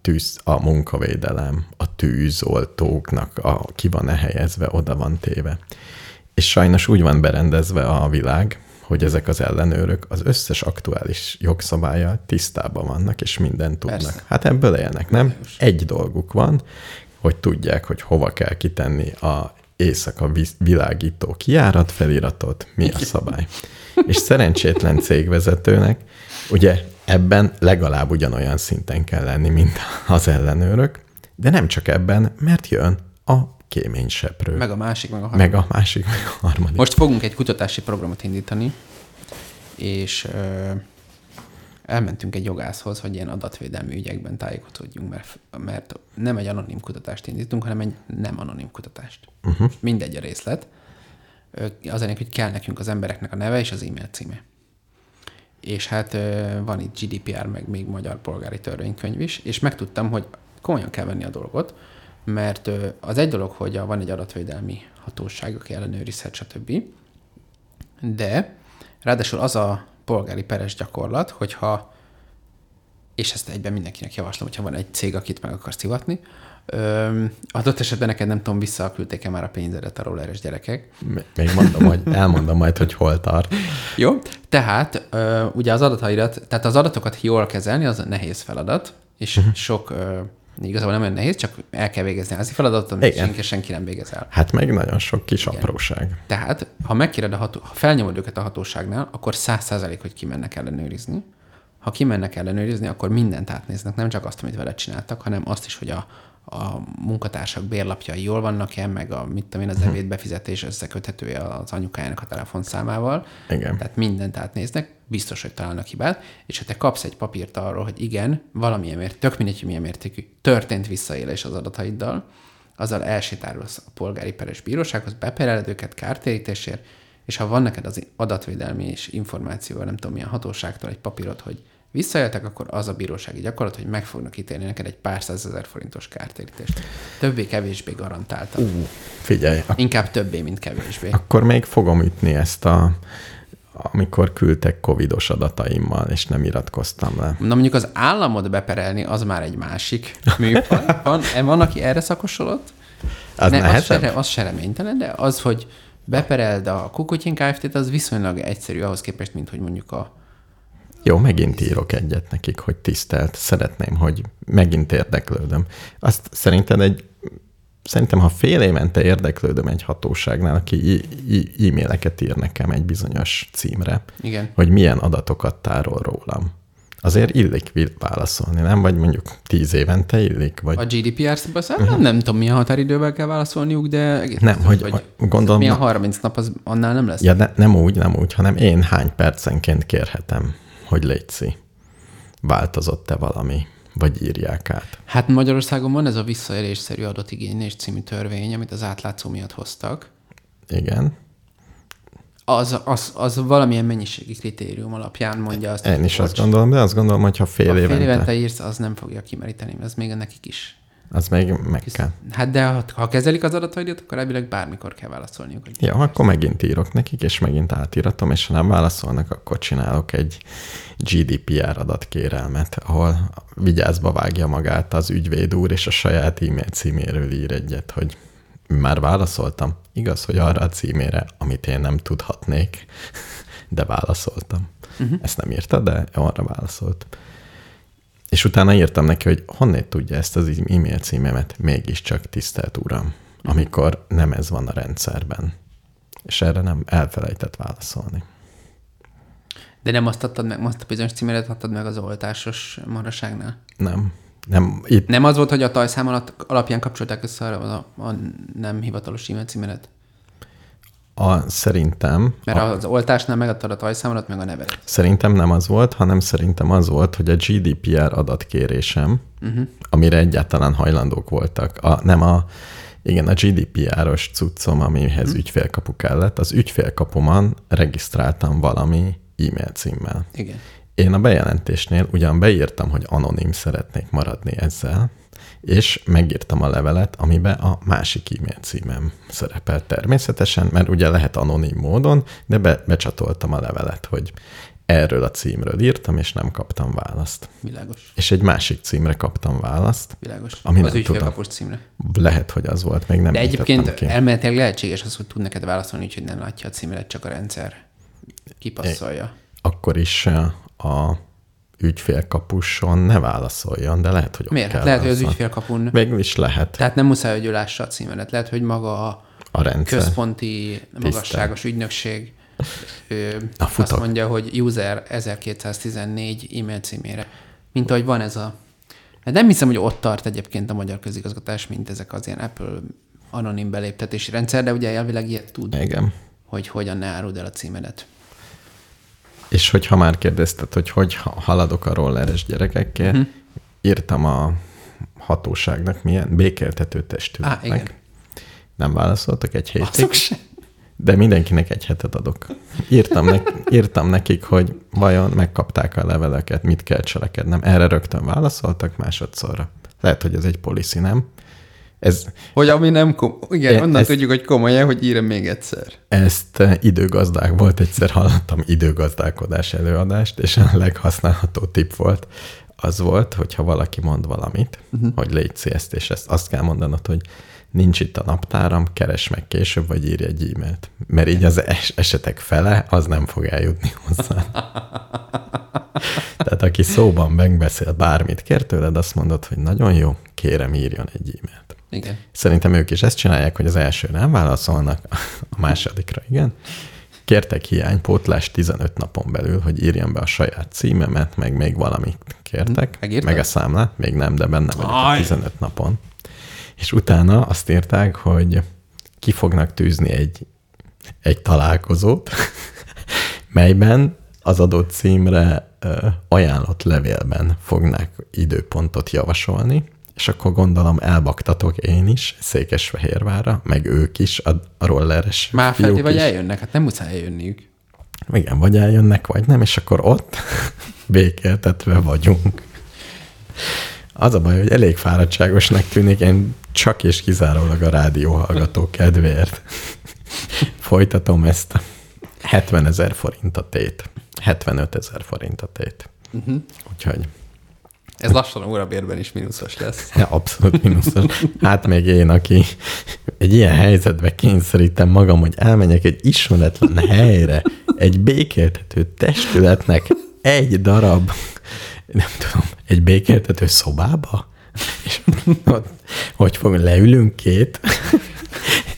tűz, a munkavédelem, a tűzoltóknak a, ki van-e helyezve, oda van téve. És sajnos úgy van berendezve a világ, hogy ezek az ellenőrök az összes aktuális jogszabályjal tisztában vannak, és mindent tudnak. Persze. Hát ebből élnek, nem? Egy dolguk van, hogy tudják, hogy hova kell kitenni a éjszaka vi- világító kijárat feliratot, mi a (laughs) szabály. És szerencsétlen cégvezetőnek, ugye ebben legalább ugyanolyan szinten kell lenni, mint az ellenőrök, de nem csak ebben, mert jön a kéményseprő. Meg a másik, meg a harmadik. meg a másik, meg a harmadik. Most fogunk egy kutatási programot indítani, és ö, elmentünk egy jogászhoz, hogy ilyen adatvédelmi ügyekben tájékozódjunk, mert, mert nem egy anonim kutatást indítunk, hanem egy nem anonim kutatást. Uh-huh. Mindegy a részlet. Az ennek, hogy kell nekünk az embereknek a neve és az e-mail címe. és hát van itt GDPR, meg még magyar polgári törvénykönyv is, és megtudtam, hogy komolyan kell venni a dolgot, mert az egy dolog, hogy van egy adatvédelmi hatóság, aki ellenőrizhet, stb. De ráadásul az a polgári peres gyakorlat, hogyha és ezt egyben mindenkinek javaslom, hogyha van egy cég, akit meg akarsz szivatni, Ö, adott esetben neked nem tudom, visszaküldték-e már a pénzedet a rolleres gyerekek. Még mondom, hogy elmondom majd, hogy hol tart. Jó, tehát ö, ugye az adataidat, tehát az adatokat jól kezelni, az nehéz feladat, és uh-huh. sok, ö, igazából nem olyan nehéz, csak el kell végezni az feladatot, amit Igen. senki, senki nem végez el. Hát meg nagyon sok kis apróság. Tehát, ha megkéred a ható, ha felnyomod őket a hatóságnál, akkor száz százalék, hogy kimennek ellenőrizni. Ha kimennek ellenőrizni, akkor mindent átnéznek, nem csak azt, amit vele csináltak, hanem azt is, hogy a, a munkatársak bérlapjai jól vannak-e, meg a, mit tudom én, az befizetés összeköthetője az anyukájának a telefonszámával. Igen. Tehát mindent átnéznek, biztos, hogy találnak hibát, és ha te kapsz egy papírt arról, hogy igen, valamilyen mért, tök mindegy, hogy milyen mértékű, történt visszaélés az adataiddal, azzal elsétárolsz a polgári peres bírósághoz, bepereled őket kártérítésért, és ha van neked az adatvédelmi és információ, nem tudom milyen hatóságtól egy papírod, hogy visszaéltek, akkor az a bírósági gyakorlat, hogy meg fognak ítélni neked egy pár százezer forintos kártérítést. Többé-kevésbé garantáltan. Ú, figyelj, ak- Inkább többé, mint kevésbé. akkor még fogom ütni ezt a amikor küldtek covidos adataimmal, és nem iratkoztam le. Na mondjuk az államot beperelni, az már egy másik műfaj. (laughs) Van, van aki erre szakosodott? Az ne, az, se, az se reménytelen, de az, hogy bepereld a Kukutyin Kft-t, az viszonylag egyszerű ahhoz képest, mint hogy mondjuk a Jó, megint írok egyet nekik, hogy tisztelt. Szeretném, hogy megint érdeklődöm. Azt szerinted egy Szerintem, ha fél évente érdeklődöm egy hatóságnál, aki e-maileket ír nekem egy bizonyos címre, Igen. hogy milyen adatokat tárol rólam, azért illik válaszolni, nem? Vagy mondjuk tíz évente illik? Vagy... A GDPR-ból uh-huh. nem tudom, milyen határidővel kell válaszolniuk, de Nem, hogy- gondolom- Milyen 30 nap, az annál nem lesz. Ja, ne, nem úgy, nem úgy, hanem én hány percenként kérhetem, hogy létszi. Változott-e valami, vagy írják át. Hát Magyarországon van ez a visszaélésszerű adatigénylés című törvény, amit az átlátszó miatt hoztak. Igen. Az, az, az valamilyen mennyiségi kritérium alapján mondja azt. Én is azt gondolom, de azt gondolom, hogy ha fél ha fél évente, évente írsz, az nem fogja kimeríteni, az még nekik is. Az még meg kell. Hát de ha, ha kezelik az adataidat, akkor elvileg bármikor kell válaszolniuk. Hogy Ja, akkor megint írok nekik, és megint átíratom, és ha nem válaszolnak, akkor csinálok egy GDPR adatkérelmet, ahol vigyázba vágja magát az ügyvéd úr, és a saját e-mail címéről ír egyet, hogy már válaszoltam. Igaz, hogy arra a címére, amit én nem tudhatnék, de válaszoltam. Uh-huh. Ezt nem írta, de arra válaszolt. És utána írtam neki, hogy honnét tudja ezt az e-mail címemet, mégiscsak tisztelt uram, amikor nem ez van a rendszerben. És erre nem elfelejtett válaszolni. De nem azt adtad meg, azt a bizonyos címeret adtad meg az oltásos maraságnál? Nem. Nem, itt Nem az volt, hogy a tajszám alatt, alapján kapcsolták össze a, a, a nem hivatalos e-mail címeret? A, szerintem, Mert a, az oltásnál megadtad a tajszámodat, meg a nevedet. szerintem nem az volt, hanem szerintem az volt, hogy a GDPR adatkérésem, uh-huh. amire egyáltalán hajlandók voltak, a, nem a, igen, a GDPR-os cuccom, amihez uh-huh. ügyfélkapu kellett, az ügyfélkapuman regisztráltam valami e-mail címmel. Igen. Én a bejelentésnél ugyan beírtam, hogy anonim szeretnék maradni ezzel, és megírtam a levelet, amiben a másik e-mail címem szerepel természetesen, mert ugye lehet anonim módon, de be, becsatoltam a levelet, hogy erről a címről írtam, és nem kaptam választ. Világos. És egy másik címre kaptam választ, Világos. Ami az nem ügyfélkapos címre. lehet, hogy az volt, még nem De egyébként ki. elméletileg lehetséges az, hogy tud neked válaszolni, úgyhogy nem látja a címeret, csak a rendszer kipasszolja. Akkor is a ügyfélkapuson ne válaszoljon, de lehet, hogy ott Miért? kell Hát lehet, hogy az ügyfélkapun... Végül is lehet Tehát nem muszáj, hogy ő lássa a címeret. Lehet, hogy maga a a rendszer. központi magasságos ügynökség ő Na, azt mondja, hogy user 1214 e-mail címére. Mint ahogy van ez a... Hát nem hiszem, hogy ott tart egyébként a magyar közigazgatás, mint ezek az ilyen Apple anonim beléptetési rendszer, de ugye elvileg ilyet tud, Igen. hogy hogyan ne áruld el a címedet. És hogyha már kérdezted, hogy hogy ha- haladok a rolleres gyerekekkel, uh-huh. írtam a hatóságnak milyen békeltető testületnek. Á, igen. Nem válaszoltak egy hétig. Azok se. De mindenkinek egy hetet adok. Írtam, ne, írtam nekik, hogy vajon megkapták a leveleket, mit kell cselekednem. Erre rögtön válaszoltak másodszorra. Lehet, hogy ez egy policy, nem? Ez, Hogy ami nem kom- Igen, E- onnan ez- tudjuk, hogy komolyan, hogy írja még egyszer. ezt eh, időgazdák volt, egyszer hallottam időgazdálkodás előadást, és a leghasználható tip volt, az volt, hogyha valaki mond valamit, uh-huh. hogy légy ezt, és ezt azt kell mondanod, hogy nincs itt a naptáram, keres meg később, vagy írj egy e-mailt. Mert így az es- esetek fele, az nem fog eljutni hozzá. Tehát aki szóban megbeszél bármit, kér tőled, azt mondod, hogy nagyon jó, kérem írjon egy e-mailt. Igen. Szerintem ők is ezt csinálják, hogy az elsőre nem válaszolnak, a másodikra igen. Kértek hiánypótlás 15 napon belül, hogy írjam be a saját címemet, meg még valamit kértek. Megírtad? Meg a számlát, még nem, de benne vagyok a Aj! 15 napon. És utána azt írták, hogy ki fognak tűzni egy, egy találkozót, (laughs) melyben az adott címre ajánlott levélben fognak időpontot javasolni, és akkor gondolom elbaktatok én is Székesfehérvárra, meg ők is, a, a rolleres Már felté vagy is. eljönnek, hát nem muszáj eljönniük. Igen, vagy eljönnek, vagy nem, és akkor ott (laughs) békéltetve vagyunk. Az a baj, hogy elég fáradtságosnak tűnik, én csak és kizárólag a rádió hallgató kedvéért folytatom ezt a 70 ezer forint a tét. 75 ezer forint a tét. Uh-huh. Úgyhogy Ez lassan órabérben is mínuszos lesz. ja, abszolút mínuszos. Hát még én, aki egy ilyen helyzetbe kényszerítem magam, hogy elmenjek egy ismeretlen helyre, egy békéltető testületnek egy darab, nem tudom, egy békéltető szobába, és ott, hogy fog, leülünk két,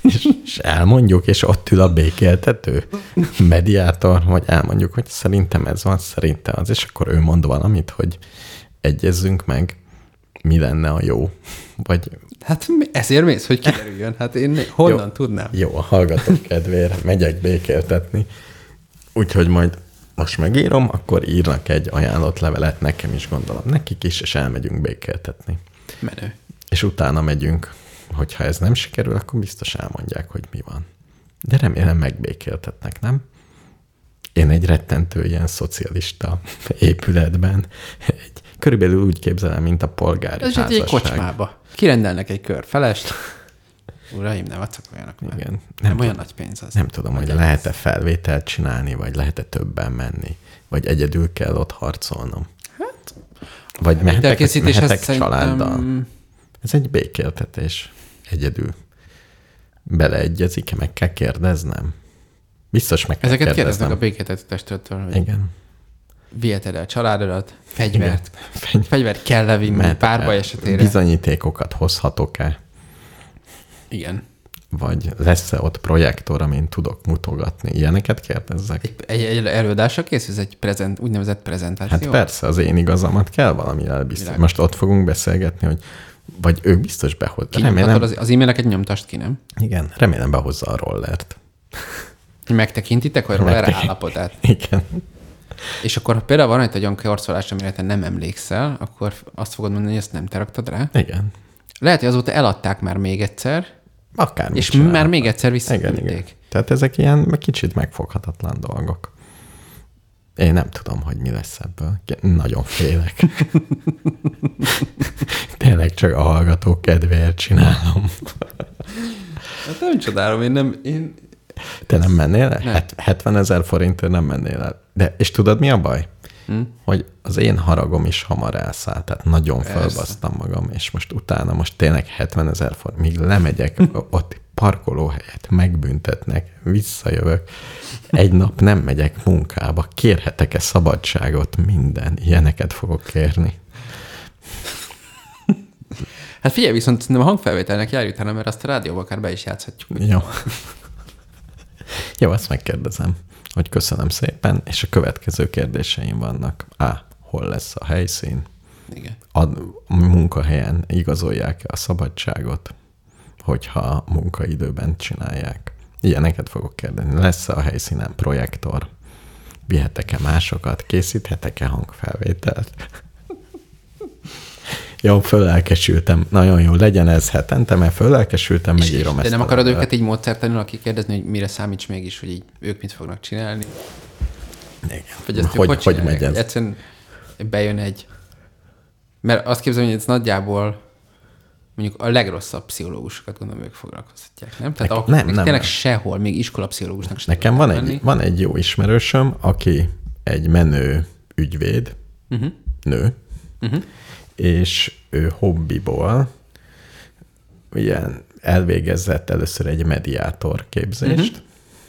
és, és elmondjuk, és ott ül a békéltető mediátor, vagy elmondjuk, hogy szerintem ez van, szerintem az, és akkor ő mond valamit, hogy egyezzünk meg, mi lenne a jó. Vagy Hát ezért mész, hogy kiderüljön. Hát én honnan Jó. tudnám? jó, a hallgatók (laughs) kedvére megyek békéltetni. Úgyhogy majd most megírom, akkor írnak egy ajánlott levelet, nekem is gondolom, nekik is, és elmegyünk békéltetni. Menő. És utána megyünk, hogyha ez nem sikerül, akkor biztos elmondják, hogy mi van. De remélem megbékéltetnek, nem? Én egy rettentő ilyen szocialista épületben, egy, körülbelül úgy képzelem, mint a polgári Ez egy, egy házasság. kocsmába. Kirendelnek egy kör felest. Uraim, nem adszak olyanok már. Igen. Nem, Nem, olyan nagy pénz az. nem tudom, hogy lehet-e felvételt csinálni, vagy lehet-e többen menni, vagy egyedül kell ott harcolnom. Hát, vagy mehetek, mehetek családdal. szerintem- Ez egy békéltetés. Egyedül. Beleegyezik, meg kell kérdeznem. Biztos meg kell Ezeket kérdeznem. kérdeznek a békétető testülettől, hogy Igen. viheted el családodat, fegyvert, Fegy- fegyvert kell levinni mehetek párbaj esetére. Bizonyítékokat hozhatok-e? Igen. Vagy lesz-e ott projektor, amin tudok mutogatni? Ilyeneket kérdezzek? Egy, egy, egy előadásra készülsz egy prezent, úgynevezett prezentáció? Hát persze, az én igazamat kell valami elbiztos. Most ott fogunk beszélgetni, hogy vagy ők biztos behoz. Kinyomtatod Remélem, az, az e-maileket nyomtast ki, nem? igen, remélem behozza a rollert. Megtekintitek a roller Megtekint- állapotát. Igen. És akkor ha például van egy olyan karcolás, amire te nem emlékszel, akkor azt fogod mondani, hogy ezt nem te raktad rá. Igen. Lehet, hogy azóta eladták már még egyszer, Akár és már még egyszer Igen, igen. visszaküldték. Tehát ezek ilyen kicsit megfoghatatlan dolgok. Én nem tudom, hogy mi lesz ebből. Nagyon félek. (laughs) Tényleg csak a hallgatók kedvéért csinálom. Hát nem csodálom, én nem, én... Te nem mennél el? Nem. Het- 70 ezer forintért nem mennél el. De, és tudod, mi a baj? Hm? Hogy az én haragom is hamar elszállt, tehát nagyon felbasztam magam, és most utána most tényleg 70 ezer forint, míg lemegyek, (laughs) ott parkolóhelyet megbüntetnek, visszajövök, egy nap nem megyek munkába, kérhetek-e szabadságot, minden, ilyeneket fogok kérni. (laughs) Hát figyelj, viszont nem a hangfelvételnek járj utána, mert azt a rádióba akár be is játszhatjuk. Jó. (laughs) Jó, azt megkérdezem, hogy köszönöm szépen, és a következő kérdéseim vannak. A. Hol lesz a helyszín? Igen. A munkahelyen igazolják a szabadságot, hogyha munkaidőben csinálják? Ilyeneket fogok kérdezni. Lesz-e a helyszínen projektor? Vihetek-e másokat? Készíthetek-e hangfelvételt? Jó, fölelkesültem. Nagyon jó, legyen ez hetente, mert fölelkesültem, megírom De ezt. nem a akarod őket így módszertanul, akik kérdezni, hogy mire számíts mégis, hogy így ők mit fognak csinálni? Igen. Vagy ezt hogy, hogy, hogy megy ez? Egyszerűen bejön egy... Mert azt képzelem, hogy ez nagyjából mondjuk a legrosszabb pszichológusokat gondolom ők foglalkoztatják, nem? Tehát Nek- ahol nem, nem, tényleg nem. sehol, még iskolapszichológusnak sem Nekem van lenni. egy, van egy jó ismerősöm, aki egy menő ügyvéd, Uh-huh. nő, Uh-huh. És ő hobbiból ilyen elvégezett először egy mediátor képzést, uh-huh.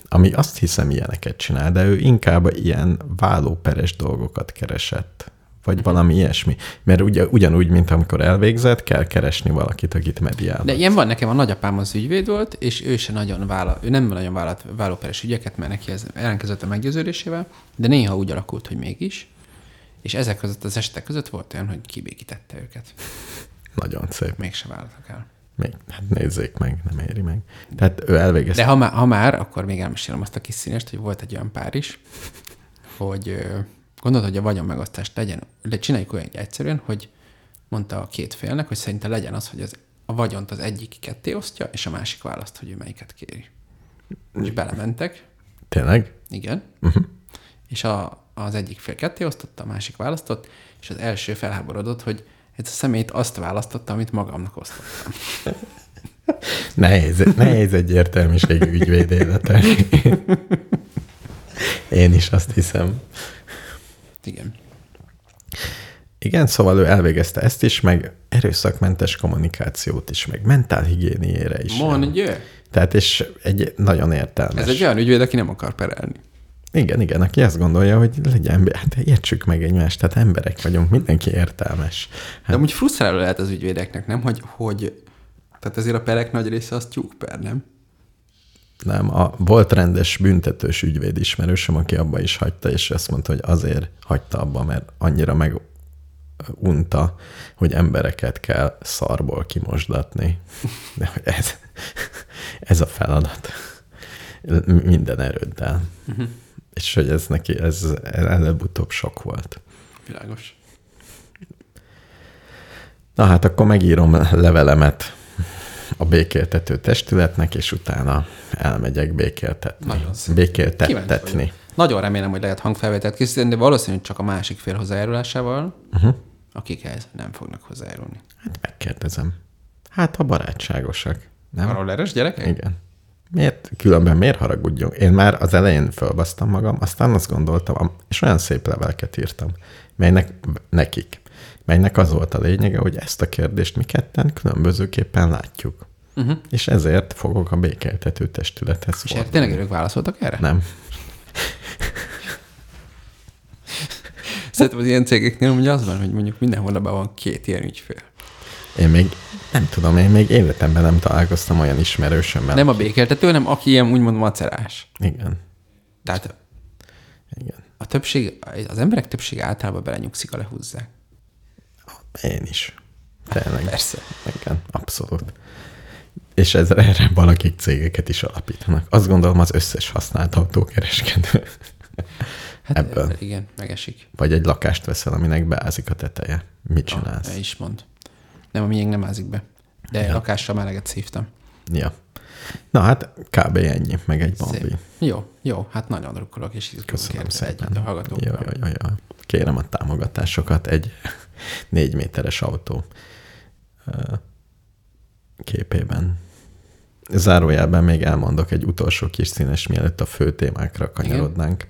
ami azt hiszem ilyeneket csinál, de ő inkább ilyen vállóperes dolgokat keresett, vagy uh-huh. valami ilyesmi. Mert ugye, ugyanúgy, mint amikor elvégzett, kell keresni valakit, akit mediál. De ilyen van, nekem a nagyapám az ügyvéd volt, és ő se nagyon vállal, ő nem nagyon vállalt vállóperes ügyeket, mert neki ez ellenkezett a meggyőződésével, de néha úgy alakult, hogy mégis. És ezek között az esetek között volt olyan, hogy kibékítette őket. (laughs) Nagyon szép. Mégse vállaltak el. Még, hát nézzék meg, nem éri meg. Tehát ő elvégezte. De ha már, ha már, akkor még elmesélem azt a kis színest, hogy volt egy olyan pár is, hogy gondolod, hogy a vagyonmegosztást legyen, de csináljuk olyan egyszerűen, hogy mondta a két félnek, hogy szerinte legyen az, hogy az, a vagyont az egyik ketté osztja, és a másik választ, hogy ő melyiket kéri. És belementek, Tényleg? igen, uh-huh. és a, az egyik fél ketté osztotta, a másik választott, és az első felháborodott, hogy ez a személyt azt választotta, amit magamnak osztottam. (laughs) Nehéz, nehéz egyértelműségű ügyvéd élete. Én is azt hiszem. Igen. Igen, szóval ő elvégezte ezt is, meg erőszakmentes kommunikációt is, meg mentálhigiéniére is. Mondj! Tehát és egy nagyon értelmes. Ez egy olyan ügyvéd, aki nem akar perelni. Igen, igen, aki azt gondolja, hogy legyen, hát értsük meg egymást, tehát emberek vagyunk, mindenki értelmes. De amúgy frusztráló lehet az ügyvédeknek, nem? Hogy, hogy tehát azért a perek nagy része az tyúkper, nem? Nem, a, volt rendes büntetős ügyvéd ismerősöm, aki abba is hagyta, és azt mondta, hogy azért hagyta abba, mert annyira meg unta, hogy embereket kell szarból kimosdatni. De hogy ez, ez a feladat. Minden erőddel. Uh-huh. És hogy ez neki, ez előbb-utóbb sok volt. Világos. Na hát akkor megírom levelemet a békéltető testületnek, és utána elmegyek békéltetni. Nagyon szép. Nagyon remélem, hogy lehet hangfelvételt készíteni, de valószínűleg csak a másik fél hozzájárulásával, uh-huh. akik ehhez nem fognak hozzájárulni. Hát megkérdezem. Hát, ha barátságosak. Nem? A rolleres gyerekek? Igen. Miért, különben miért haragudjunk? Én már az elején fölbasztam magam, aztán azt gondoltam, és olyan szép leveleket írtam, melynek nekik, melynek az volt a lényege, hogy ezt a kérdést mi ketten különbözőképpen látjuk. Uh-huh. És ezért fogok a békeltető testülethez És erre fordulni. tényleg ők válaszoltak erre? Nem. (laughs) Szerintem az ilyen cégeknél ugye az van, hogy mondjuk minden hónapban van két ilyen ügyfél. Én még, nem tudom, én még életemben nem találkoztam olyan ismerősömmel. Nem a békeltető, hanem aki ilyen úgymond macerás. Igen. Tehát Igen. a többség, az emberek többsége általában belenyugszik, a lehúzzák. Én is. Tényleg. Persze. Igen, abszolút. És ez, erre valakik cégeket is alapítanak. Azt gondolom az összes használt autókereskedő. (laughs) Hát Ebből. Igen, megesik. Vagy egy lakást veszel, aminek beázik a teteje. Mit csinálsz? Ah, is mond. Nem, a miénk nem ázik be. De ja. lakással már eleget szívtam. Ja. Na hát kb. ennyi, meg egy Szép. bombi. Jó, jó, hát nagyon drukkolok, és izgulunk Köszönöm szépen. együtt a. Jó, jó, jó, jó. Kérem a támogatásokat egy (laughs) négy méteres autó képében. Zárójelben még elmondok egy utolsó kis színes, mielőtt a fő témákra kanyarodnánk.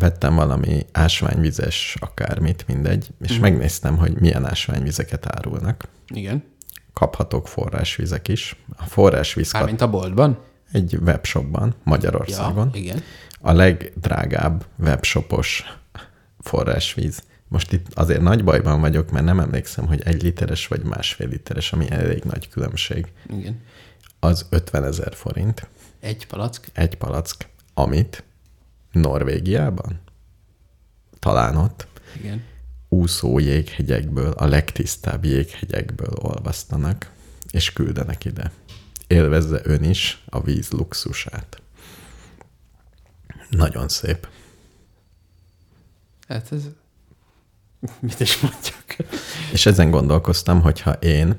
Vettem valami ásványvizes akármit, mindegy, és Mhm. megnéztem, hogy milyen ásványvizeket árulnak. Igen. Kaphatok forrásvizek is. A forrásvíz kap- Mármint a boltban? egy webshopban Ja, Magyarországon. igen. A legdrágább webshopos forrásvíz. Most itt azért nagy bajban vagyok, mert nem emlékszem, hogy egy literes vagy másfél literes, ami elég nagy különbség. Igen. Az 50 ezer forint, Egy palack. egy palack, amit Norvégiában, talán ott, Igen. úszó jéghegyekből, a legtisztább jéghegyekből olvasztanak, és küldenek ide. Élvezze ön is a víz luxusát. Nagyon szép. Hát ez... (laughs) Mit is mondjak? És ezen gondolkoztam, hogyha én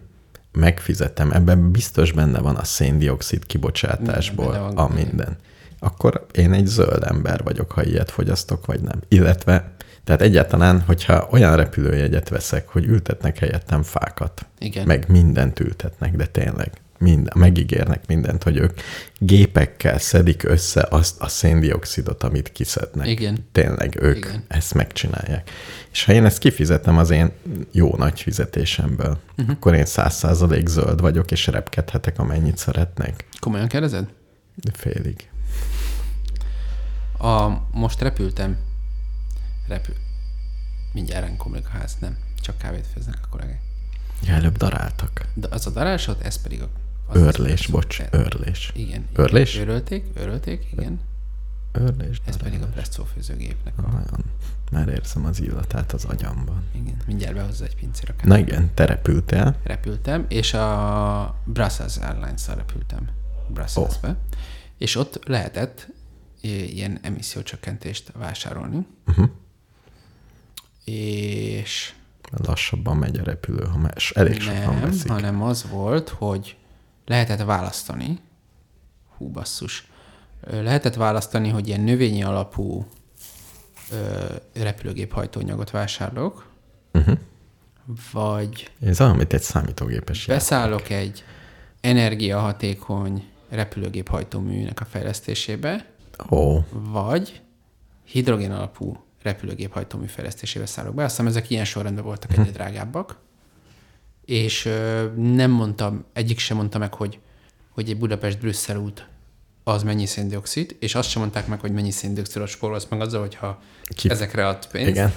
megfizetem, ebben biztos benne van a széndiokszid kibocsátásból a minden, akkor én egy zöld ember vagyok, ha ilyet fogyasztok, vagy nem. Illetve, tehát egyáltalán, hogyha olyan repülőjegyet veszek, hogy ültetnek helyettem fákat, Igen. meg mindent ültetnek, de tényleg minden, megígérnek mindent, hogy ők gépekkel szedik össze azt a széndiokszidot, amit kiszednek. Igen. Tényleg ők Igen. Ezt megcsinálják. És ha én ezt kifizetem az én jó nagy fizetésemből, uh-huh. akkor én száz százalék zöld vagyok, és repkedhetek, amennyit szeretnék. Komolyan kérdezed? De félig. A, most repültem. Repül. Mindjárt ránk komlik a ház. Nem. Csak kávét főznek a kollégák. Ja, előbb daráltak. De az a darásod, ez pedig a... Az Őrlés, espresso. bocs, E- őrlés. Igen. Őrlés? Igen. Őrölték, őrölték, igen. Őrlés, Ez pedig a presszó főzőgépnek a... Nagyon. Már érzem az illatát az agyamban. Igen, mindjárt behozza egy pincér Na igen, te repültél. repültem, és a Brussels Airlines-szal repültem Brusselsbe, oh. és ott lehetett ilyen emissziócsökkentést vásárolni, Uh-huh. és Lassabban megy a repülő, ha más. Elég sokan nem, veszik. hanem az volt, hogy lehetett választani, hú basszus, lehetett választani, hogy ilyen növényi alapú ö, repülőgép hajtóanyagot vásárolok, Uh-huh. vagy Ez olyan, mint egy számítógépes játék. beszállok egy energiahatékony repülőgép hajtóműnek a fejlesztésébe, Ó, vagy hidrogén alapú repülőgép hajtómű fejlesztésébe szállok be. Azt hiszem, ezek ilyen sorrendben voltak egyre drágábbak. És ö, nem mondtam, egyik sem mondta meg, hogy, hogy egy Budapest-Brüsszel út az mennyi széndiokszid, és azt sem mondták meg, hogy mennyi széndiokszidot spórolsz meg azzal, hogyha Ki- Ki... ezekre ad pénzt, igen.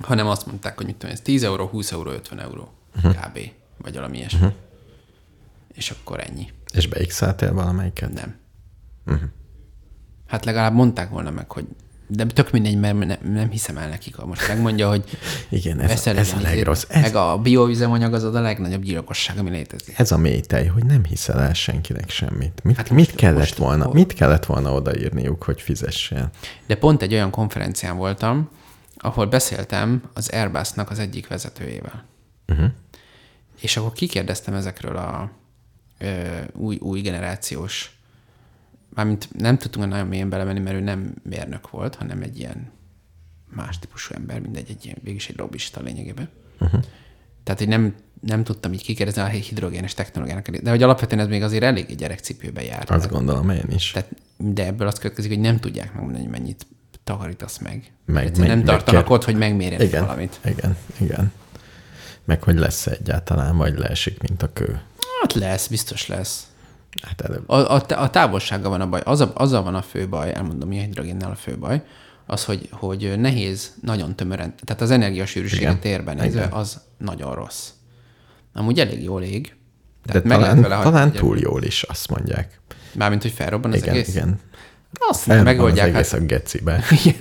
hanem azt mondták, hogy mit tudom, ez 10 euró, 20 euró, 50 euró uh-huh. kb. Vagy valami ilyesmi. Uh-huh. És akkor ennyi. És beixeltél valamelyiket? Nem. Uh-huh. Hát legalább mondták volna meg, hogy de tök mindegy, mert ne, nem hiszem el nekik, ha most megmondja, hogy (laughs) Igen, ez, veszel ez a legrossz. Ez, Meg a bioüzemanyag az a legnagyobb gyilkosság, ami létezik. ez a mélytej, hogy nem hiszel el senkinek semmit. Mit, Hát mit most- kellett most- volna? Mit kellett volna odaírniuk, hogy fizessél? De pont egy olyan konferencián voltam, ahol beszéltem az Airbusnak az egyik vezetőjével. Uh-huh. És akkor kikérdeztem ezekről a ö, új, új generációs, mármint nem tudtunk nagyon mélyen belemenni, mert ő nem mérnök volt, hanem egy ilyen más típusú ember, mindegy, egy ilyen, végülis egy lobbista lényegében. Uh-huh. Tehát, hogy nem, nem tudtam így kikérdezni a hidrogénes technológiának. De hogy alapvetően ez még azért elég egy gyerekcipőbe jár. Azt Tehát, gondolom én is. tehát, de ebből az következik, hogy nem tudják megmondani, hogy mennyit takarítasz meg. Meg- meg- nem meg tartanak kell- ott, hogy megmérjenek igen, valamit. igen, igen. Meg hogy lesz egyáltalán, vagy leesik, mint a kő. Hát lesz, biztos lesz. Hát előbb. A, a, a távolsága van a baj. Az a, azzal van a fő baj, elmondom, mi a hidrogénnel a fő baj, az, hogy, hogy nehéz nagyon tömören, tehát az energiasűrűsége Igen. térben nézve, Igen. az nagyon rossz. Amúgy elég jól ég. De talán, vele talán túl jól is, azt mondják. Mármint, hogy felrobban az igen, egész. igen. Azt Felrobban megoldják. az egész Hát, a gecibe. (laughs) igen.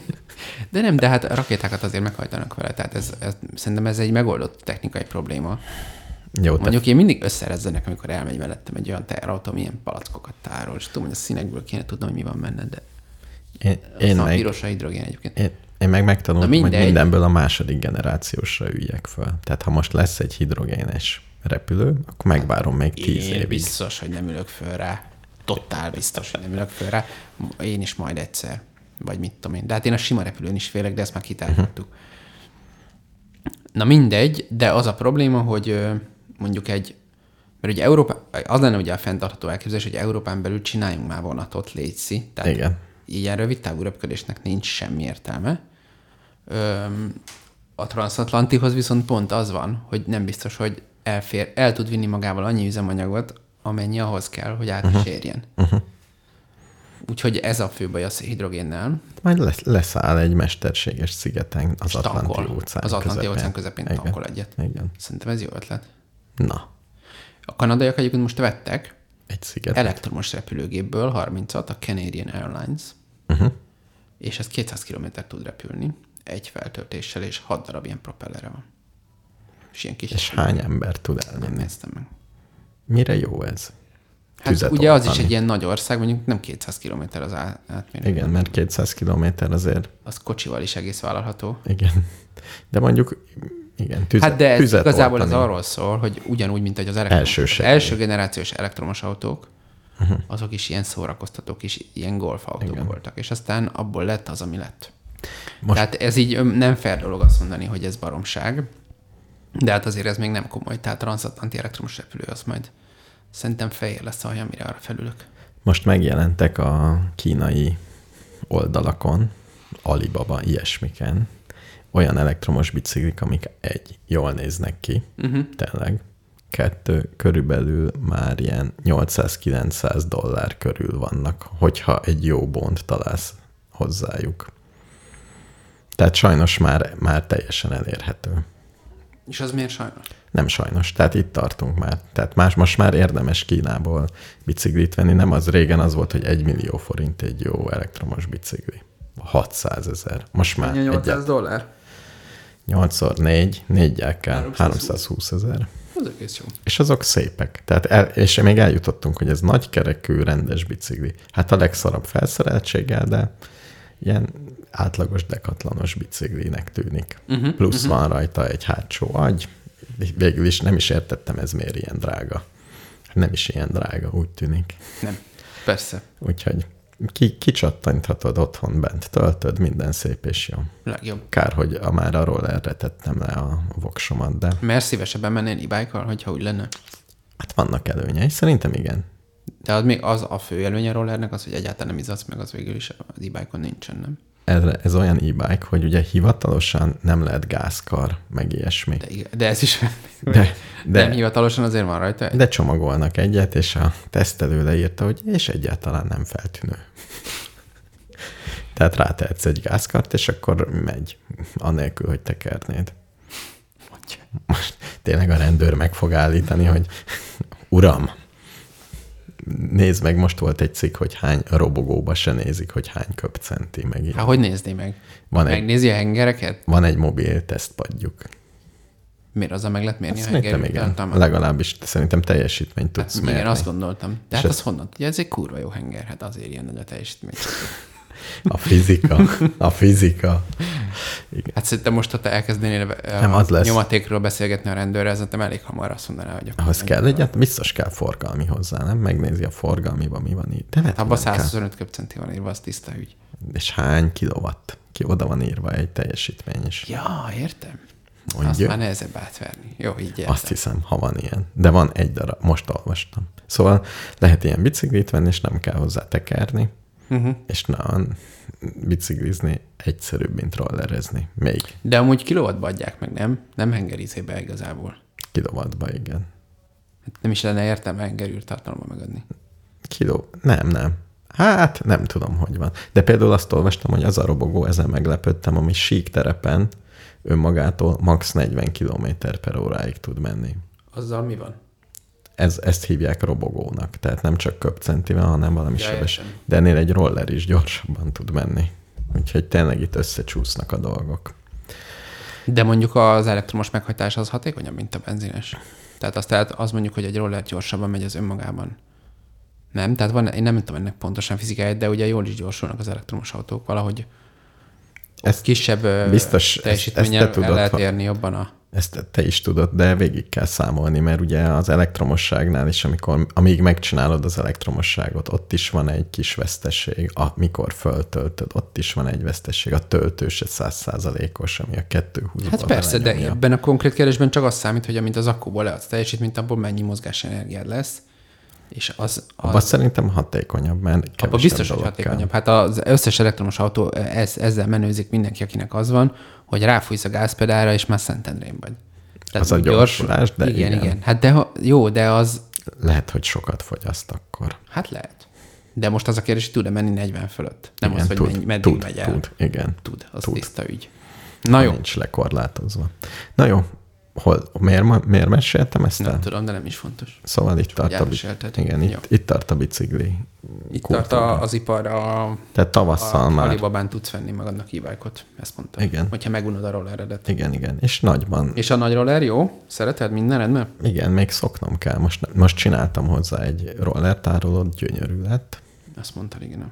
De nem, de hát a rakétákat azért meghajtanak vele, tehát ez, ez, szerintem ez egy megoldott technikai probléma. Jó, te Mondjuk én mindig összerezzenek, amikor elmegy mellettem egy olyan teherautó, milyen palackokat tárol, és tudom, hogy a színekből kéne tudnom, hogy mi van benne, de én, én meg... meg, piros a hidrogén egyébként. én, én meg megtanultam, hogy mindenből a második generációsra üljek föl. Tehát ha most lesz egy hidrogénes repülő, akkor megvárom még tíz Én évig. biztos, hogy nem ülök föl rá. Totál biztos, hogy nem ülök föl rá. Én is majd egyszer. Vagy mit tudom én. De hát én a sima repülőn is félek, de ezt már kitárgyaltuk. Na mindegy, de az a probléma, hogy mondjuk egy, mert ugye Európa, az lenne ugye a fenntartható elképzelés, hogy Európán belül csináljunk már vonatot, létszi. Tehát Igen. ilyen rövid távú repkedésnek nincs semmi értelme. Öm, a transatlantihoz viszont pont az van, hogy nem biztos, hogy elfér, el tud vinni magával annyi üzemanyagot, amennyi ahhoz kell, hogy át is Mhm. érjen. Uh-huh. Úgyhogy ez a fő baj a hidrogénnel. Majd lesz, leszáll egy mesterséges szigeten az Atlanti óceán Az Atlanti óceán közepén Igen. tankol egyet. Igen. Szerintem ez jó ötlet. Na, A kanadaiak egyébként most vettek egy sziget. elektromos repülőgépből 30-at, a Canadian Airlines, Uh-huh. és ez 200 km tud repülni, egy feltöltéssel, és 6 darab ilyen propellere van. És ilyen kis... És hány ember tud Nem elmenni? néztem meg. Mire jó ez? Hát Tüzet ugye az is oltani. egy ilyen nagy ország, mondjuk nem 200 km az átmérő. Igen, mert 200 kilométer azért, Az kocsival is egész vállalható. igen. De mondjuk Igen, tüze, Hát de ez tüzet igazából ez oltani. arról szól, hogy ugyanúgy, mint hogy az elektromos, Első első generációs elektromos autók, uh-huh. azok is ilyen szórakoztatók is, ilyen golfautók Igen. voltak, és aztán abból lett az, ami lett. Most- Tehát ez így nem fair dolog azt mondani, hogy ez baromság, de hát azért ez még nem komoly. Tehát transatlanti elektromos repülő az majd szerintem fehér lesz a hajam, mire arra felülök. Most megjelentek a kínai oldalakon, Alibaba, ilyesmiken, olyan elektromos biciklik, amik egy, jól néznek ki, uh-huh. tényleg, kettő, körülbelül már ilyen 800-900 dollár körül vannak, hogyha egy jó bont találsz hozzájuk. Tehát sajnos már, már teljesen elérhető. És az miért sajnos? Nem sajnos, tehát itt tartunk már. Tehát más, most már érdemes Kínából biciklit venni, nem az régen az volt, hogy egy millió forint egy jó elektromos bicikli. 600 ezer. Most már egyet, dollár? 8 4 négyel kell, 320. 320 ezer. Az egész jó. És azok szépek. Tehát el, és még eljutottunk, hogy ez nagy kerekű, rendes bicikli. Hát a legszarabb felszereltséggel, de ilyen átlagos dekatlanos biciklinek tűnik. Uh-huh, Plusz uh-huh. van rajta egy hátsó agy. Végül is nem is értettem, ez miért ilyen drága. Nem is ilyen drága, úgy tűnik. Nem. Persze. Úgyhogy ki, kicsattanthatod otthon bent, töltöd, minden szép és jó. Legjobb. Kár, hogy a már arról erre tettem le a voksomat, de Mert szívesebben mennél e hogyha úgy lenne. hát vannak előnyei. Szerintem igen. De az még az a fő előnye a rollernek az, hogy egyáltalán nem izzadsz meg, az végül is az e nincsen, nem? Ez, ez olyan e-bike, hogy ugye hivatalosan nem lehet gázkar, meg ilyesmi. De, de ez is De, de, nem hivatalosan azért van rajta. de csomagolnak egyet, és a tesztelő leírta, hogy és egyáltalán nem feltűnő. Tehát rátehetsz egy gázkart, és akkor megy, anélkül, hogy tekernéd. Most tényleg a rendőr meg fog állítani, hogy uram, nézd meg, most volt egy cikk, hogy hány robogóba se nézik, hogy hány köpcenti, meg ilyen. Hát hogy nézni meg? Van egy, Megnézi a hengereket? van egy mobil tesztpadjuk. Miért azzal meg lehet mérni Hát a hengereket? igen. Tartalmat? Legalábbis szerintem teljesítményt tudsz Hát, mérni. igen, azt gondoltam. De És hát ez- az honnan? Ugye ez egy kurva jó henger, hát azért ilyen nagy a teljesítmény. A fizika. A fizika. Igen. Hát szerintem most, ha te elkezdenél a Nem, az lesz. nyomatékról beszélgetni a rendőrrel, szerintem elég hamar azt mondaná, hogy Ahhoz kell egyet, biztos kell forgalmi hozzá, nem? Megnézi a forgalmiban, mi van itt. De lehet, Abban hogy nem kell. 125 köbcenti van írva, az tiszta ügy. És hány kilowatt? Ki oda van írva egy teljesítmény is. Ja, értem. Azt Mondja. már nehezebb átverni. Jó, így értem. Azt hiszem, ha van ilyen. De van egy darab, most olvastam. Szóval lehet ilyen biciklit venni, és nem kell hozzá tekerni, Uh-huh. és na, biciklizni egyszerűbb, mint rollerezni. Még De amúgy kilowattba adják meg, nem? Nem hengerizébe igazából. kilowattba, igen. Hát nem is lenne értelme hengerűr tartalomba megadni. Kiló? Nem, nem. Hát nem tudom, hogy van. De például azt olvastam, hogy az a robogó, ezen meglepődtem, ami sík terepen önmagától max. 40 km per óráig tud menni. Azzal mi van? Ez, ezt hívják robogónak, tehát nem csak köpcentivel, hanem valami Ja, sebes. De ennél egy roller is gyorsabban tud menni. Úgyhogy tényleg itt összecsúsznak a dolgok. De mondjuk az elektromos meghajtás az hatékonyabb, mint a benzines. Tehát azt tehát az mondjuk, hogy egy roller gyorsabban megy az önmagában. Nem? Tehát van, én nem tudom ennek pontosan fizikáját, de ugye jól is gyorsulnak az elektromos autók valahogy. Ezt, Kisebb Biztos, ezt- teljesítménnyel ezt tudod, el lehet ha- érni jobban a... ezt te is tudod, de végig kell számolni, mert ugye az elektromosságnál is, amikor, amíg megcsinálod az elektromosságot, ott is van egy kis veszteség, amikor föltöltöd, ott is van egy veszteség, a töltős egy százszázalékos, ami a 220 Hát persze, de ebben a konkrét kérdésben csak az számít, hogy amint az akkuból leadsz teljesítményt, abból mennyi mozgásenergiád lesz. És az, az szerintem hatékonyabb, mert kevesebb biztos, hogy hatékonyabb. Hát az összes elektromos autó ez, ezzel menőzik mindenki, akinek az van, hogy ráfújsz a gázpedálra, és már Szentendrén vagy. Az a gyorsulás, de igen, igen. igen. Hát de ha, jó, de az. Lehet, hogy sokat fogyaszt akkor. hát lehet. De most az a kérdés, hogy tud-e menni 40 fölött? Nem igen, az, hogy tud, mennyi, meddig tud, megy el. Tud, igen. Tud, az Tud. tiszta ügy. Na jó, Nincs lekorlátozva. Na jó, hol, miért, miért meséltem ezt el? nem tudom, de nem is fontos. Szóval itt tart, a, igen, Jó. itt, itt tart a bicikli Itt kultúra. tart a, az ipar a, Tehát a tavasszal már. Alibabán tudsz venni magadnak e ezt mondtam. Igen. Hogyha megunod a rolleredet. Igen, igen. És nagyban. És a nagy roller jó? Szereted minden rendben? Igen, még szoknom kell. Most, most csináltam hozzá egy rollertárolót, gyönyörű lett. Azt mondtad, igen.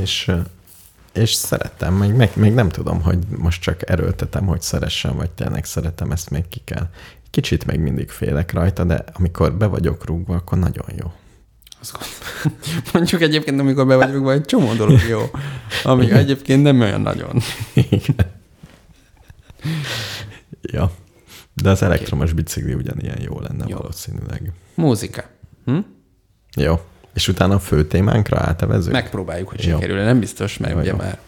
És és szerettem, még, még, még nem tudom, hogy most csak erőltetem, hogy szeressem, vagy tényleg szeretem, ezt még ki kell. Kicsit még mindig félek rajta, de amikor be vagyok rúgva, akkor nagyon jó. Azt gondolom. (laughs) Mondjuk egyébként, amikor be vagyok, vagy egy csomó dolog jó, ami Igen. egyébként nem olyan nagyon. Igen. ja. De az elektromos bicikli ugyanilyen jó lenne Jó. valószínűleg. Múzika. Hm? Jó. És utána a fő témánkra átevezünk? Megpróbáljuk, hogy sikerül. Nem biztos, mert Jó, ugye jó. már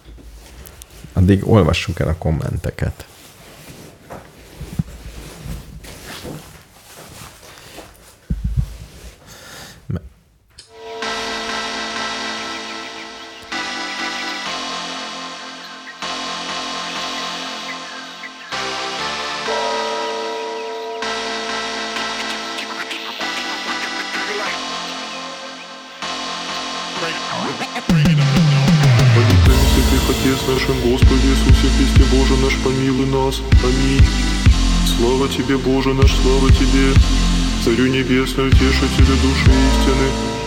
Addig olvassuk el a kommenteket.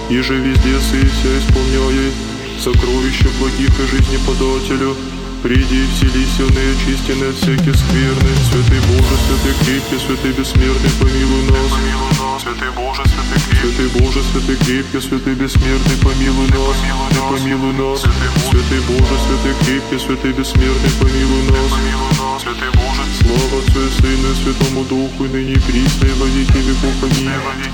И же везде сы вся исполняя, сокровища благих и жизни подателю, Приди, вселись, он и очистен от всяких скверны. Святый Боже, святый крепкий, святый бессмертный, помилуй нас. Святый Боже, святый крепкий, святый Боже, святый крепкий, святый бессмертный, помилуй нас. И помилуй нас. Святый Боже, святый крепкий, святый бессмертный, помилуй нас. Слава Отцу и Сыну и Святому Духу, и ныне и присно, и во веки веков. Аминь.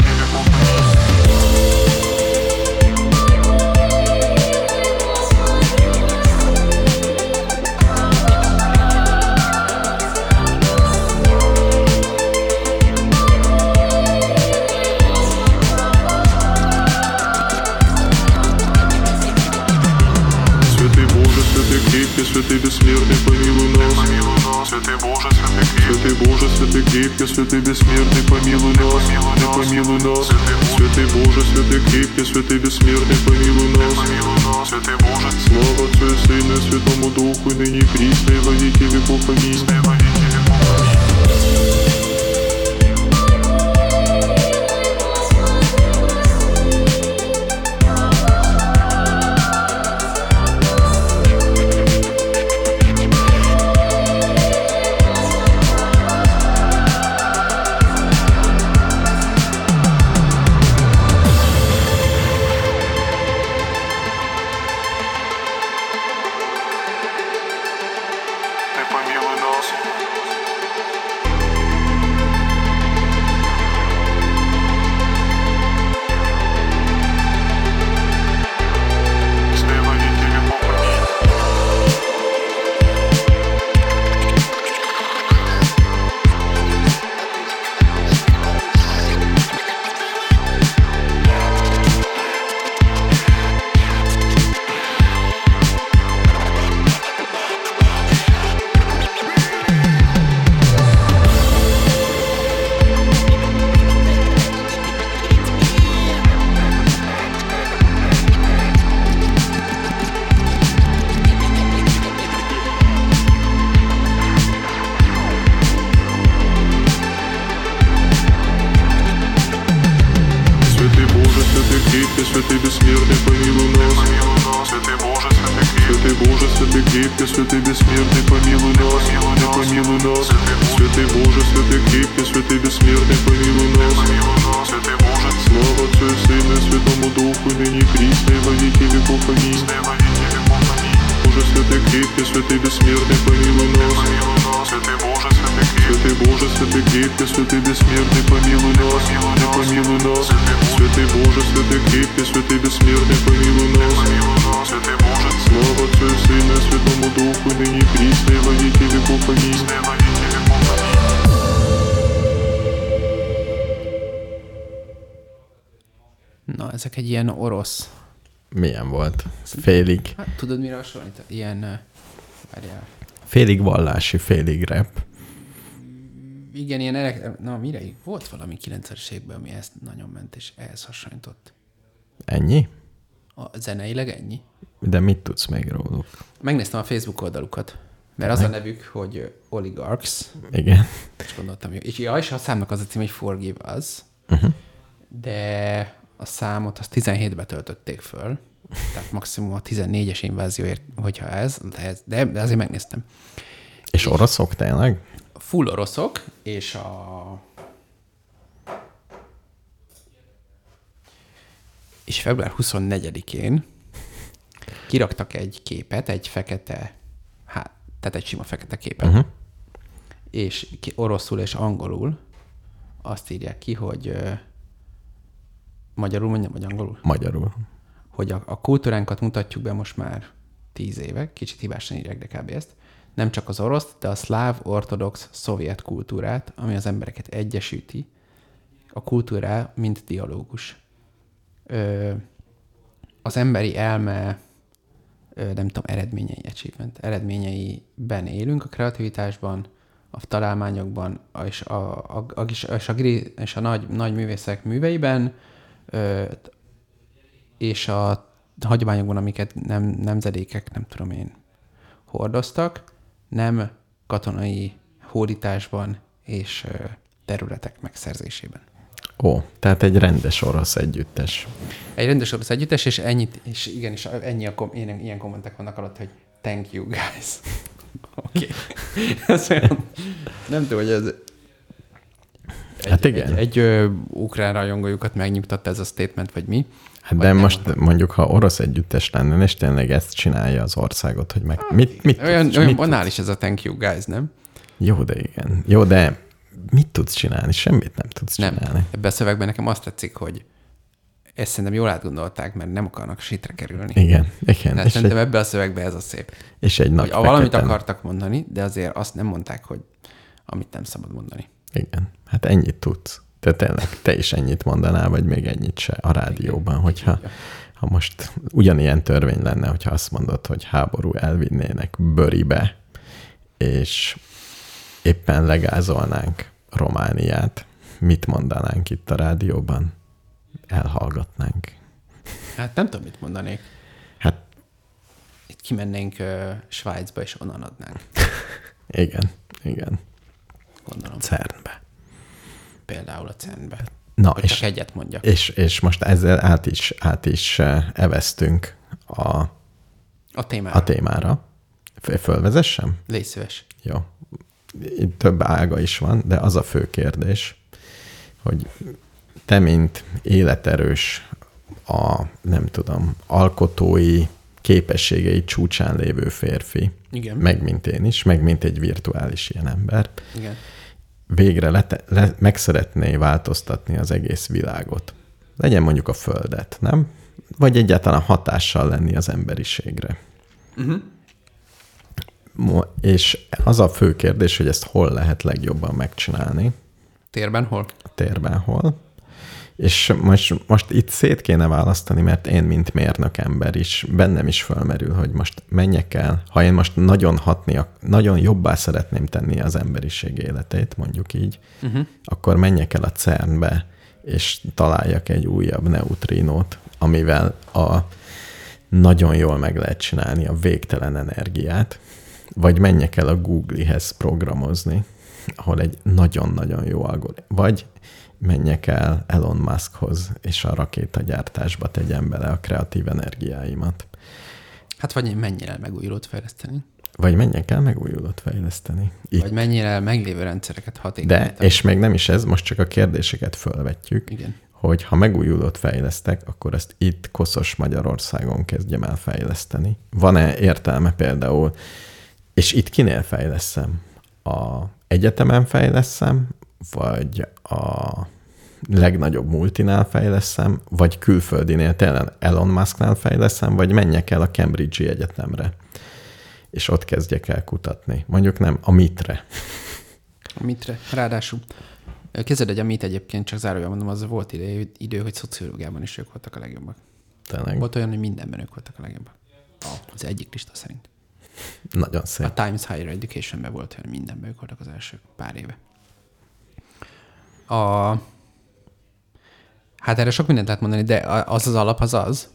Святый бессмертный, помилуй нас. И помилуй нас. Святый Боже, святый крепкий, святый бессмертный, помилуй нас. Святый Боже, слава Отцу и Сыну и Святому Духу, и ныне присно, и во веки веков. Аминь. Milyen volt? Félig. Hát tudod, mire hasonlít? Ilyen, várjál. Félig vallási, félig rap. Igen, ilyen elek... Na, mire? Volt valami 90-es években, ami ezt nagyon ment, és ehhez hasonlított. Ennyi? A zeneileg ennyi. De mit tudsz még róluk? Megnéztem a Facebook oldalukat, mert az a nevük, hogy Oligarchs, Igen. és gondoltam. És, ja, és a számnak az a cím, hogy Forgive Us, Uh-huh. de a számot azt 17-be töltötték föl, Tehát maximum a 14-es invázióért, hogyha ez, de, ez, de, de azért megnéztem. És oroszok tényleg? Full oroszok, és a... És február 24-én kiraktak egy képet, egy fekete, hát, tehát egy sima fekete képet, uh-huh. és ki, oroszul és angolul azt írják ki, hogy ö, magyarul mondjam, vagy angolul? Magyarul. Hogy a, a kultúránkat mutatjuk be most már tíz éve, kicsit hibásan írják, de kb. ezt, nem csak az orosz, de a szláv, ortodox, szovjet kultúrát, ami az embereket egyesíti, a kultúrá, mint dialógus. Ö, az emberi elme, ö, nem tudom, eredményei, achievement, eredményeiben élünk a kreativitásban, a találmányokban, és a, a, a, és a, és és a nagy, nagy művészek műveiben, ö, és a hagyományokban, amiket nem, nemzedékek, nem tudom én, hordoztak, nem katonai hódításban és területek megszerzésében. Ó, tehát egy rendes orosz együttes. Egy rendes orosz együttes, és ennyit, és igen, és ennyi a kom- ilyen, ilyen kommentek vannak alatt, hogy thank you guys. (laughs) Oké. Okay. nem tudom, hogy ez egy, Hát igen. Egy, egy ö, ukrán rajongójukat megnyugtatta ez a statement, vagy mi. Hát de nem most mondjuk, ha orosz együttes lenne, és tényleg ezt csinálja az országot, hogy meg mit, mit Olyan, tudsz, olyan mit banális ez a thank you guys, nem? Jó, de igen. Jó, de mit tudsz csinálni? Semmit nem tudsz Nem. csinálni. Ebben a szövegben nekem azt tetszik, hogy ezt szerintem jól átgondolták, mert nem akarnak sitre kerülni. Igen, igen. Tehát És szerintem egy, ebben a szövegben ez a szép. és egy nagy Hogy valamit akartak mondani, de azért azt nem mondták, hogy amit nem szabad mondani. Igen, hát ennyit tudsz. Te tényleg, te is ennyit mondanál, vagy még ennyit se a rádióban, hogyha ha most ugyanilyen törvény lenne, hogyha azt mondod, hogy háború elvinnének bőribe, és éppen legázolnánk Romániát, mit mondanánk itt a rádióban? Elhallgatnánk. Hát nem tudom, mit mondanék. Hát Itt kimennénk uh, Svájcba, és onnan adnánk. (laughs) igen, igen, Gondolom. CERN-be. Például a CERN-be. Na, Hogy és, csak egyet mondjak. és, és most ezzel át is, át is eh, eveztünk a, A témára. a témára. Fölvezessem? Légy szíves. Jó. Itt több ága is van, de az a fő kérdés, hogy te, mint életerős, a nem tudom, alkotói képességei csúcsán lévő férfi, Igen. meg mint én is, meg mint egy virtuális ilyen ember, Igen. Végre le, le, meg szeretné változtatni az egész világot. Legyen mondjuk a Földet, nem? Vagy egyáltalán hatással lenni az emberiségre. Uh-huh. És az a fő kérdés, hogy ezt hol lehet legjobban megcsinálni, Térben hol? térben hol. És most, most itt szét kéne választani, mert én, mint mérnök ember is, bennem is fölmerül, hogy most menjek el, ha én most nagyon hatni, nagyon jobbá szeretném tenni az emberiség életét, mondjuk így, uh-huh. akkor menjek el a CERN-be, és találjak egy újabb neutrinót, amivel a nagyon jól meg lehet csinálni a végtelen energiát, vagy menjek el a Google-hez programozni, ahol egy nagyon-nagyon jó algoritmus, vagy menjek el Elon Muskhoz, és a rakétagyártásba tegyem bele a kreatív energiáimat. Hát vagy mennyire megújulót fejleszteni. Vagy menjek el megújulót fejleszteni. Itt. Vagy mennyire meglévő rendszereket hatékonyítani. De, és még nem is ez, most csak a kérdéseket fölvetjük, Igen. hogy ha megújulót fejlesztek, akkor ezt itt Koszos Magyarországon kezdjem el fejleszteni. Van-e értelme például, és itt kinél fejleszem? A egyetemen fejleszem, vagy a legnagyobb multinál fejleszem, vagy külföldinél, tényleg Elon Musknál fejleszem, vagy menjek el a Cambridge-i egyetemre, és ott kezdjek el kutatni. Mondjuk nem, a mitre. A mitre? Ráadásul. Kezded egy a mit egyébként, csak zárójában mondom, az volt idő, idő, hogy szociológiában is ők voltak a legjobbak. Tényleg. Volt olyan, hogy mindenben ők voltak a legjobbak. Az egyik lista szerint. Nagyon szép. A Times Higher Educationben volt hogy mindenben ők voltak az első pár éve. A... Hát erre sok mindent lehet mondani, de az az alap az az,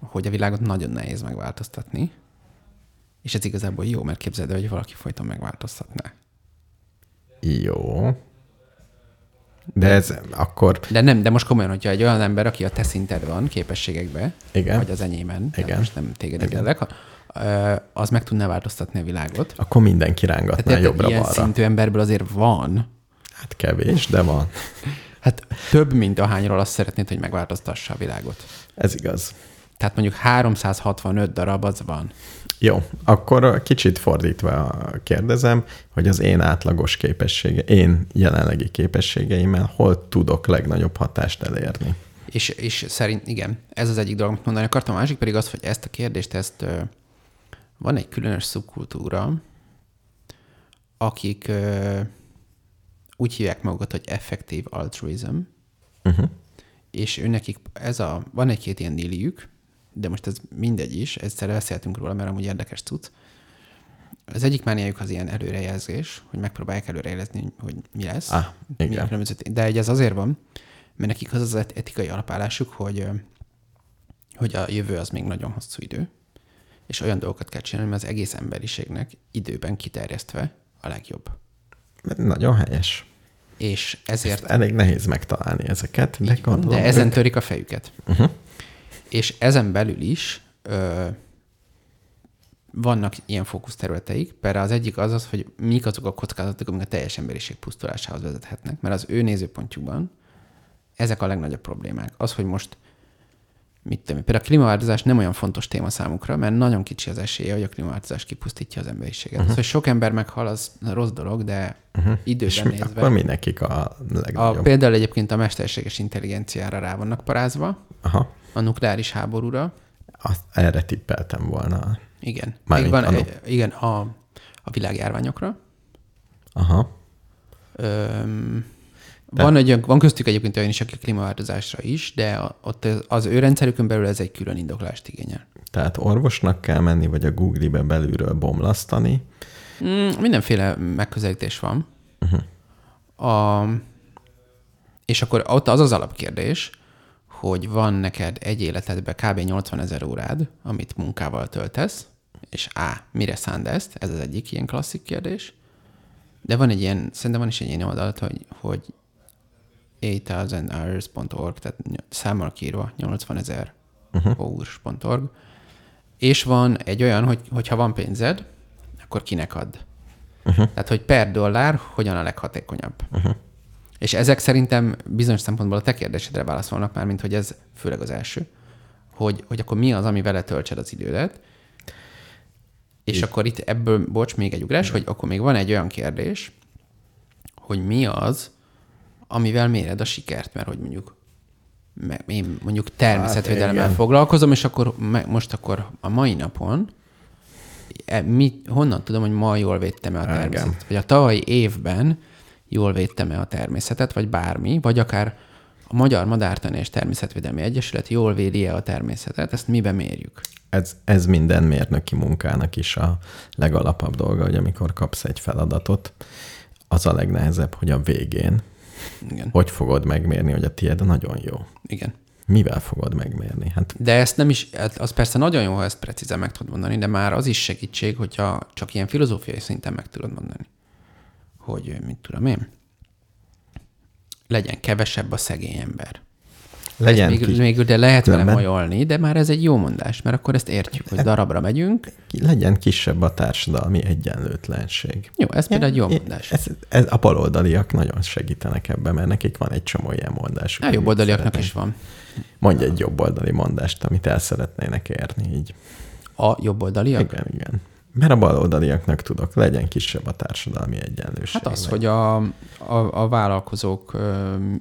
hogy a világot nagyon nehéz megváltoztatni, és ez igazából jó, mert képzeld el, hogy valaki folyton megváltoztatná. Jó. De ez akkor, De nem, de most komolyan, hogyha egy olyan ember, aki a te szinted van képességekbe, Igen. vagy az enyémen, Igen. Most nem téged érdelek, ö, az meg tudná változtatni a világot. akkor mindenki rángatná Tehát ilyen jobbra-balra. szintű emberből azért van. Hát kevés, de van. Hát több, mint ahányról azt szeretnéd, hogy megváltoztassa a világot. Ez igaz. Tehát mondjuk 365 darab az van. Jó, akkor kicsit fordítva kérdezem, hogy az én átlagos képessége, én jelenlegi képességeimmel hol tudok legnagyobb hatást elérni? És, és szerint, igen, ez az egyik dolog, amit mondani akartam. A másik pedig az, hogy ezt a kérdést, ezt van egy különös szubkultúra, akik úgy hívják magukat, hogy effective altruism, Uh-huh. és őnekik ez a, van egy-két ilyen díliük, de most ez mindegy is, egyszer beszéltünk róla, mert amúgy érdekes tud. Az egyik mániájuk az ilyen előrejelzés, hogy megpróbálják előrejelezni, hogy mi lesz. Ah, igen. Különböző, de egy ez azért van, mert nekik az az et- etikai alapállásuk, hogy, hogy a jövő az még nagyon hosszú idő, és olyan dolgokat kell csinálni, mert az egész emberiségnek időben kiterjesztve a legjobb. Nagyon helyes. És Ezt ezért elég nehéz megtalálni ezeket, de Így gondolom, de ezen ők- törik a fejüket. Uh-huh. És ezen belül is ö, vannak ilyen fókuszterületeik. Például az egyik az az, hogy mik azok a kockázatok, amik a teljes emberiség pusztulásához vezethetnek, mert az ő nézőpontjukban ezek a legnagyobb problémák. Az, hogy most mit tudom, például a klímaváltozás nem olyan fontos téma számukra, mert nagyon kicsi az esélye, hogy a klímaváltozás kipusztítja az emberiséget. Uh-huh. Hogy sok ember meghal, az rossz dolog, de uh-huh. És időben mi- nézve... akkor mi nekik a A, legnagyobb? például egyébként a mesterséges intelligenciára rá vannak parázva, Aha, a nukleáris háborúra. azt, erre tippeltem volna. Igen. Mármint Még van, a egy, igen, a, a világjárványokra. Aha, Öm, van, egy, van köztük egyébként olyan is, akik klímaváltozásra is, de ott az- ő rendszerükön belül ez egy külön indoklást igényel. tehát orvosnak kell menni, vagy a Google-be belülről bomlasztani. Mm, mindenféle megközelítés van. Uh-huh. A, és akkor ott az az alapkérdés, hogy van neked egy életedben kb. 80 ezer órád, amit munkával töltesz, és A, mire szánd ezt? Ez az egyik ilyen klasszik kérdés. De van egy ilyen, szerintem van is egy ilyen oldal, hogy, hogy 8000hours.org, tehát számmal írva 80 ezer uh-huh. hours.org, és van egy olyan, hogy hogyha van pénzed, akkor kinek add. Uh-huh. Tehát, hogy per dollár hogyan a leghatékonyabb. Uh-huh. És ezek szerintem bizonyos szempontból a te kérdésedre válaszolnak már, mint hogy ez főleg az első, hogy, hogy akkor mi az, ami vele töltsed az idődet, és akkor itt ebből, bocs, még egy ugrás, hogy akkor még van egy olyan kérdés, hogy mi az, amivel méred a sikert, mert hogy mondjuk én mondjuk természetvédelemmel igen. foglalkozom, és akkor most akkor a mai napon e, mi, honnan tudom, hogy ma jól védtem-e a Igen. természetet? Vagy a tavalyi évben jól védtem-e a természetet, vagy bármi, vagy akár a Magyar Madártani és Természetvédelmi Egyesület jól védi-e a természetet, ezt miben mérjük? Ez, ez minden mérnöki munkának is a legalapabb dolga, hogy amikor kapsz egy feladatot, az a legnehezebb, hogy a végén Igen. hogy fogod megmérni, hogy a tiéd nagyon jó. Igen. Mivel fogod megmérni? Hát De ezt nem is, hát az persze nagyon jó, ha ezt precízen meg tudod mondani, de már az is segítség, hogyha csak ilyen filozófiai szinten meg tudod mondani. Hogy mit tudom én, legyen kevesebb a szegény ember. Legyen Még, kis, még de lehet vele Különben- majolni, de már ez egy jó mondás, mert akkor ezt értjük, hogy darabra megyünk. legyen kisebb a társadalmi egyenlőtlenség. Jó, ez például egy jó mondás. Ez, ez, a baloldaliak nagyon segítenek ebben, mert nekik van egy csomó ilyen mondásuk. A amit jobboldaliaknak szeretnék. is van. Mondj egy jobboldali mondást, amit el szeretnének érni így. A jobboldaliak? Igen, igen. Mert a baloldaliaknak tudok, legyen kisebb a társadalmi egyenlőség. Hát az, hogy a, a, a vállalkozók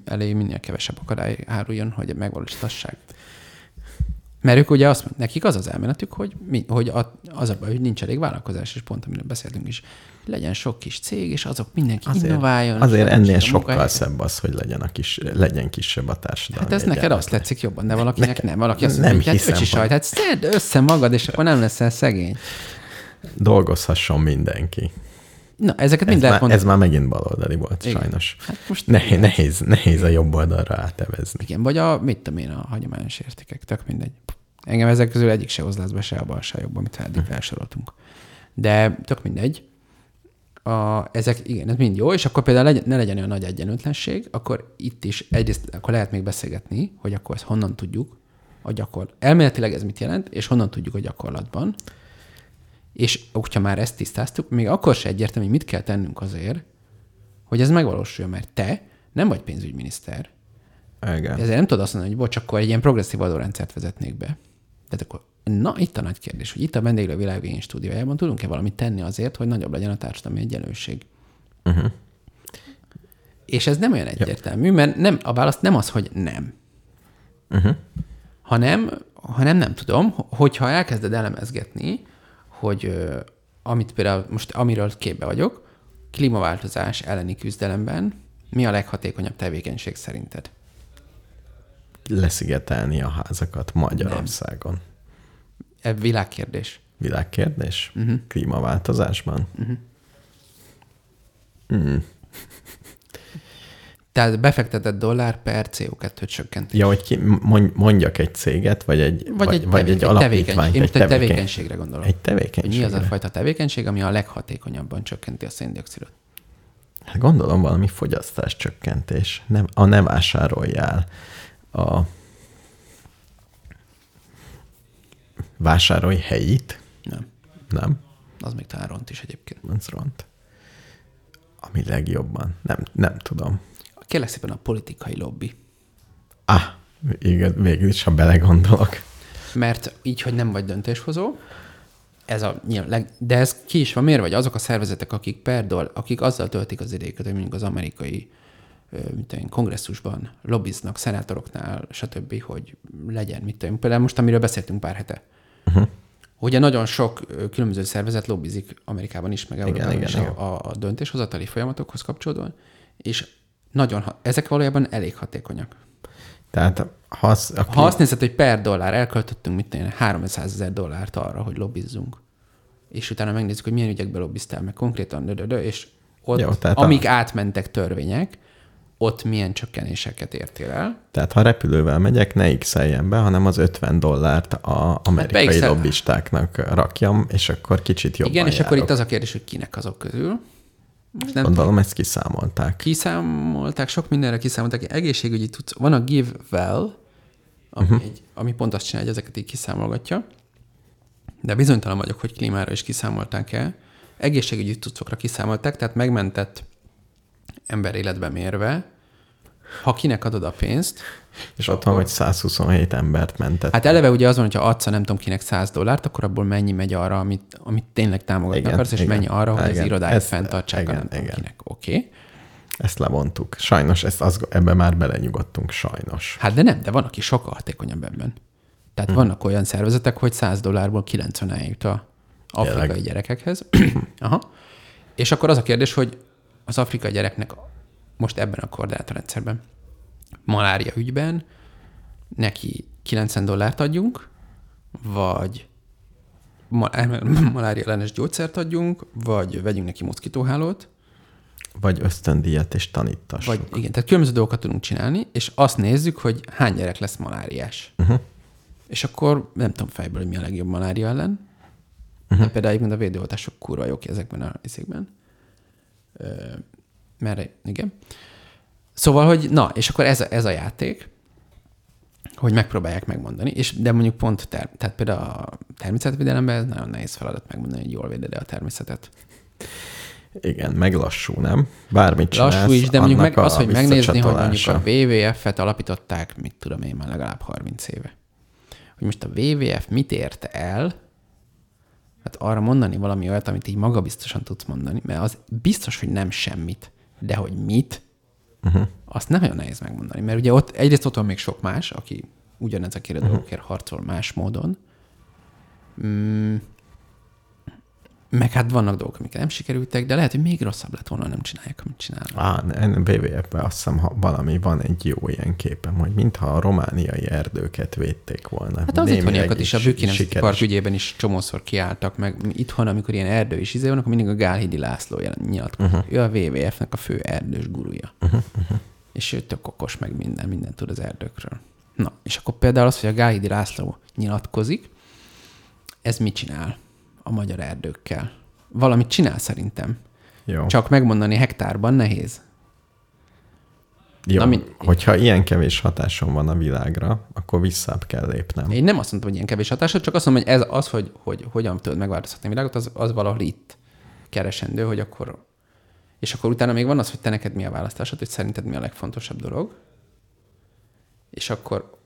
elé minél kevesebb akadály áruljon, hogy megvalósítassák. Mert ők ugye azt nekik az az elméletük, hogy, mi, hogy a, az a baj, hogy nincs elég vállalkozás, és pont amiről beszéltünk is, legyen sok kis cég, és azok mindenki azért, innováljon. azért ennél sokkal szebb az, hogy legyen, a kis, legyen kisebb a társadalmi Hát ez neked azt tetszik jobban, de valakinek Nekem- nem. Valaki azt nem mondja, hogy hát öcsi sajt, hát szedd össze magad, és akkor nem leszel szegény. Dolgozhasson mindenki. Na, ezeket Ez mind lehet már, mondani. ez már megint baloldali volt, Igen. sajnos. Hát most Nehéz, nehéz, nehéz a jobb oldalra átevezni. Igen, vagy a, mit tudom én, a hagyományos értékek, tök mindegy. Engem ezek közül egyik se hoz be, se a bal, se a jobb, amit eddig felsoroltunk. De tök mindegy. a, ezek, igen, ez mind jó, és akkor például legyen, ne legyen olyan nagy egyenlőtlenség, akkor itt is egyrészt akkor lehet még beszélgetni, hogy akkor ezt honnan tudjuk, a gyakor... Elméletileg ez mit jelent, és honnan tudjuk a gyakorlatban. És hogyha már ezt tisztáztuk, még akkor se egyértelmű, hogy mit kell tennünk azért, hogy ez megvalósuljon, mert te nem vagy pénzügyminiszter. Igen. Ezért nem tudod azt mondani, hogy bocs, akkor egy ilyen progresszív adórendszert vezetnék be. Tehát akkor, na itt a nagy kérdés, hogy itt a vendéglő világvény stúdiójában tudunk-e valamit tenni azért, hogy nagyobb legyen a társadalmi egyenlőség. Uh-huh. És ez nem olyan egyértelmű, mert nem, a válasz nem az, hogy nem. Uh-huh. Hanem, hanem nem tudom, hogyha elkezded elemezgetni, hogy amit például most, amiről képbe vagyok, klímaváltozás elleni küzdelemben mi a leghatékonyabb tevékenység szerinted? Leszigetelni a házakat Magyarországon. Ez világkérdés. Világkérdés? Uh-huh. Klímaváltozásban? Uh-huh. Mm. Tehát befektetett dollár per CO2 csökkentés. Ja, hogy ki, mondj- mondjak egy céget, vagy egy, Vagy egy, vagy egy alapítványt. Én egy tevékenységre gondolok. Egy Hogy tevékenység. mi az a fajta tevékenység, ami a leghatékonyabban csökkenti a széndiokszidot? Hát gondolom valami fogyasztás csökkentés. Nem, a ne vásároljál. A vásárolj helyit. Nem. Nem? Az még talán ront is egyébként. Az ront. Ami legjobban. Nem, nem tudom. Kérlek szépen a politikai lobby. Ah, igen, végül is, ha belegondolok. Mert így, hogy nem vagy döntéshozó, ez a de ez ki is van miért vagy azok a szervezetek, akik per doll, akik azzal töltik az idejüket, hogy mondjuk az amerikai tudom, én, kongresszusban lobbiznak, szenátoroknál, stb., hogy legyen, mit tudom, például most, amiről beszéltünk pár hete. Uh-huh. Ugye nagyon sok különböző szervezet lobbizik Amerikában is, meg Európában igen, is igen. a, a döntéshozatali folyamatokhoz kapcsolódóan, és nagyon, ezek valójában elég hatékonyak. Tehát ha az, a Ha azt nézed, hogy per dollár elköltöttünk, mit tenni, 300 ezer dollárt arra, hogy lobbizzunk, és utána megnézzük, hogy milyen ügyekbe lobbiztál meg konkrétan, dö, dö, dö, és ott, Jó, tehát amíg a... átmentek törvények, ott milyen csökkenéseket értél el. Tehát ha repülővel megyek, ne x be, hanem az 50 dollárt a amerikai hát lobbistáknak rakjam, és akkor kicsit jobban Igen, és akkor itt járok. az a kérdés, hogy kinek azok közül. Most nem Gondolom, ezt kiszámolták. kiszámolták, sok mindenre kiszámolták. Egészségügyi tudsz, van a Give Well, ami, uh-huh. egy, ami pont azt csinálja, hogy ezeket így kiszámolgatja, de bizonytalan vagyok, hogy klímára is kiszámolták el. Egészségügyi cuccokra kiszámolták, tehát megmentett ember életbe mérve, ha kinek adod a pénzt, És ott van, hogy 127 embert mentett. Hát eleve ugye az van, hogyha adsz nem tudom kinek 100 dollárt, akkor abból mennyi megy arra, amit, amit tényleg támogatni Igen, akarsz, és igen. mennyi arra, hogy az Igen, irodáját ezt- fenntartsák a igen, nem tudom igen. kinek. Oké. Okay. Ezt levontuk. Sajnos, ezt az, ebbe már belenyugodtunk, sajnos. Hát de nem, de van, aki sokkal hatékonyabb ebben. Tehát hmm. vannak olyan szervezetek, hogy 100 dollárból 90 eljut a afrikai Tényleg? gyerekekhez. (clears throat) Aha. És akkor az a kérdés, hogy az afrikai gyereknek most ebben a koordinátorrendszerben malária ügyben neki 90 dollárt adjunk, vagy ma- (laughs) malária ellenes gyógyszert adjunk, vagy vegyünk neki moszkitóhálót, Vagy ösztöndíjat és tanítassuk. vagy igen, tehát különböző dolgokat tudunk csinálni, és azt nézzük, hogy hány gyerek lesz maláriás. Uh-huh. És akkor nem tudom fejből, hogy mi a legjobb malária ellen. Uh-huh. De például egyébként a védőoltások kurva jók ezekben a részekben. Mert igen. Szóval, hogy na, és akkor ez a, ez a játék, hogy megpróbálják megmondani, és de mondjuk pont, ter, tehát például a természetvédelemben ez nagyon nehéz feladat megmondani, hogy jól véded a természetet. Igen, meg lassú, nem? Bármit csinálsz, Lassú is, de mondjuk meg az, hogy megnézni, hogy mondjuk a WWF-et alapították, mit tudom én már legalább 30 éve. Hogy most a WWF mit érte el, hát arra mondani valami olyat, amit így magabiztosan tudsz mondani, mert az biztos, hogy nem semmit, de hogy mit, uh-huh. azt nem nagyon nehéz megmondani. Mert ugye ott egyrészt ott van még sok más, aki ugyanezekért a uh-huh. dolgokért harcol más módon, mm, meg hát vannak dolgok, amik nem sikerültek, de lehet, hogy még rosszabb lett volna, nem csinálják, amit csinálnak. Á, BVF-ben azt hiszem, ha valami van egy jó ilyen képem, hogy mintha a romániai erdőket védték volna. Hát az itthoniakat is, a Bükki. Park ügyében is csomószor kiálltak, meg itthon, amikor ilyen erdő is izé van, akkor mindig a Gálhidi László nyilatkozik. Uh-huh. Ő a WWF-nek a fő erdős gurúja. Uh-huh. Uh-huh. És ő tök okos, meg minden, minden tud az erdőkről. Na, és akkor például az, hogy a Gálhidi László nyilatkozik, ez mit csinál a magyar erdőkkel? Valamit csinál szerintem. Jó. Csak megmondani hektárban nehéz. Jó, Na, min- hogyha ilyen kevés hatásom van a világra, akkor visszább kell lépnem. Én nem azt mondtam, hogy ilyen kevés hatásod, csak azt mondom, hogy ez az, hogy, hogy hogyan tudod megváltoztatni a világot, az, az valahol itt keresendő, hogy akkor... És akkor utána még van az, hogy te neked mi a választásod, hogy szerinted mi a legfontosabb dolog. És akkor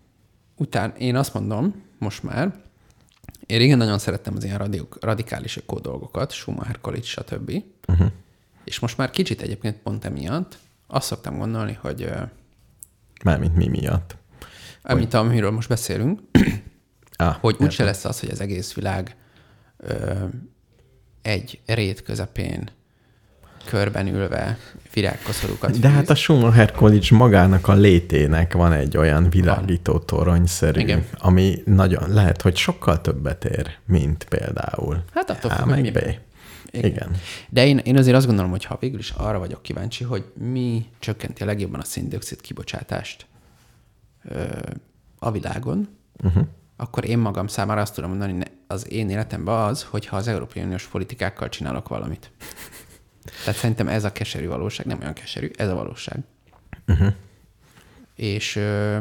utána én azt mondom, most már, én régen nagyon szerettem az ilyen radi- radikális ökó dolgokat, Schumacher College, stb. Uh-huh. És most már kicsit egyébként pont emiatt azt szoktam gondolni, hogy Mármint mi miatt. amit, amiről most beszélünk, Ah, hogy úgyse lesz az, hogy az egész világ ö, egy rét közepén körben ülve virágkoszorúkat De hát a Schumacher College magának a létének van egy olyan világító toronyszerű, Igen. ami nagyon lehet, hogy sokkal többet ér, mint például Hát attól A függ, hogy meg mi- B. Igen. De én, én azért azt gondolom, hogy ha végül is arra vagyok kíváncsi, hogy mi csökkenti a legjobban a széndiokszid kibocsátást ö, a világon, uh-huh. akkor én magam számára azt tudom mondani, az én életemben az, hogyha az Európai Uniós politikákkal csinálok valamit. Tehát szerintem ez a keserű valóság, nem olyan keserű, ez a valóság. Uh-huh. És ö,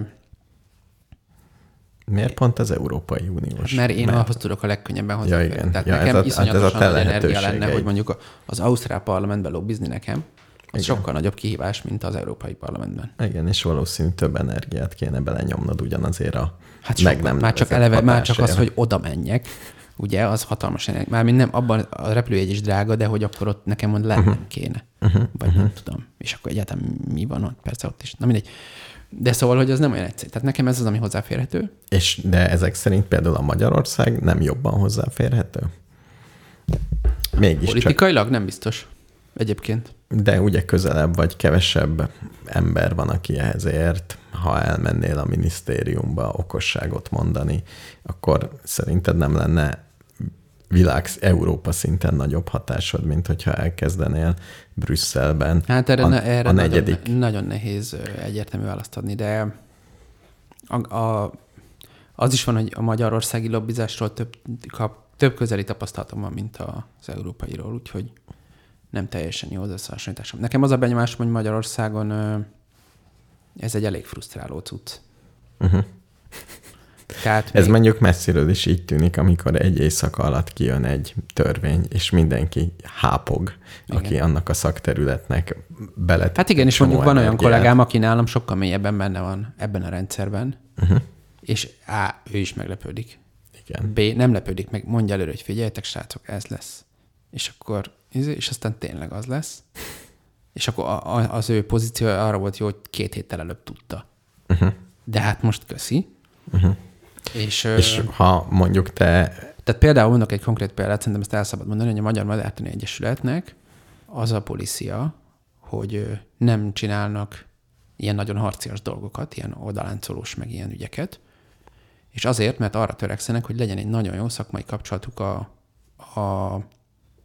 Miért pont az Európai Uniós? mert én ahhoz tudok a legkönnyebben hozzáférni. igen. Tehát Ja, ez nekem a- hát ez a iszonyatosan te nagy energia lenne, hogy mondjuk a- az Ausztrál parlamentben lobbizni nekem, az sokkal nagyobb kihívás, mint az Európai Parlamentben. Igen, és valószínű több energiát kéne belenyomnod ugyanazért a Hát meg nem már csak eleve, már csak az, hogy oda menjek, ugye, az hatalmas energia. Mármint nem, abban a repülőjegy is drága, de hogy akkor ott nekem ott lennem uh-huh. kéne. Uh-huh. Vagy nem tudom. És akkor egyáltalán mi van ott? Persze ott is. Na mindegy. De szóval, hogy az nem olyan egyszerű. Tehát nekem ez az, ami hozzáférhető. És de ezek szerint például a Magyarország nem jobban hozzáférhető? Mégis csak, Politikailag nem biztos. Egyébként. de ugye közelebb vagy kevesebb ember van, aki ehhez ért. Ha elmennél a minisztériumba okosságot mondani, akkor szerinted nem lenne világ, Európa szinten nagyobb hatásod, mint hogyha elkezdenél Brüsszelben Hát erre, a, erre a nagyon, negyedik ne- nagyon nehéz egyértelmű választ adni, de a, a, az is van, hogy a magyarországi lobbizásról több, kap, több közeli tapasztalatom van, mint az európairól, úgyhogy nem teljesen jó az összehasonlításom. Nekem az a benyomásom, hogy Magyarországon ez egy elég frusztráló cucc. Uh-huh. Tehát Ez még- mondjuk messziről is így tűnik, amikor egy éjszaka alatt kijön egy törvény, és mindenki hápog, Igen. aki annak a szakterületnek bele. Hát igen, és mondjuk van olyan kollégám, aki nálam sokkal mélyebben benne van ebben a rendszerben, uh-huh. és A, ő is meglepődik. Igen. B, nem lepődik meg, mondja előre, hogy figyeljetek, srácok, ez lesz. És akkor, izé, és aztán tényleg az lesz. És akkor a, a, az ő pozíciója arra volt jó, hogy két héttel előbb tudta. Uh-huh. De hát most köszi. Uh-huh. És, És ha mondjuk te, tehát például mondok egy konkrét példát, szerintem ezt el szabad mondani, hogy a Magyar Madártani Egyesületnek az a policia, hogy nem csinálnak ilyen nagyon harcias dolgokat, ilyen oldaláncolós, meg ilyen ügyeket, és azért, mert arra törekszenek, hogy legyen egy nagyon jó szakmai kapcsolatuk a, a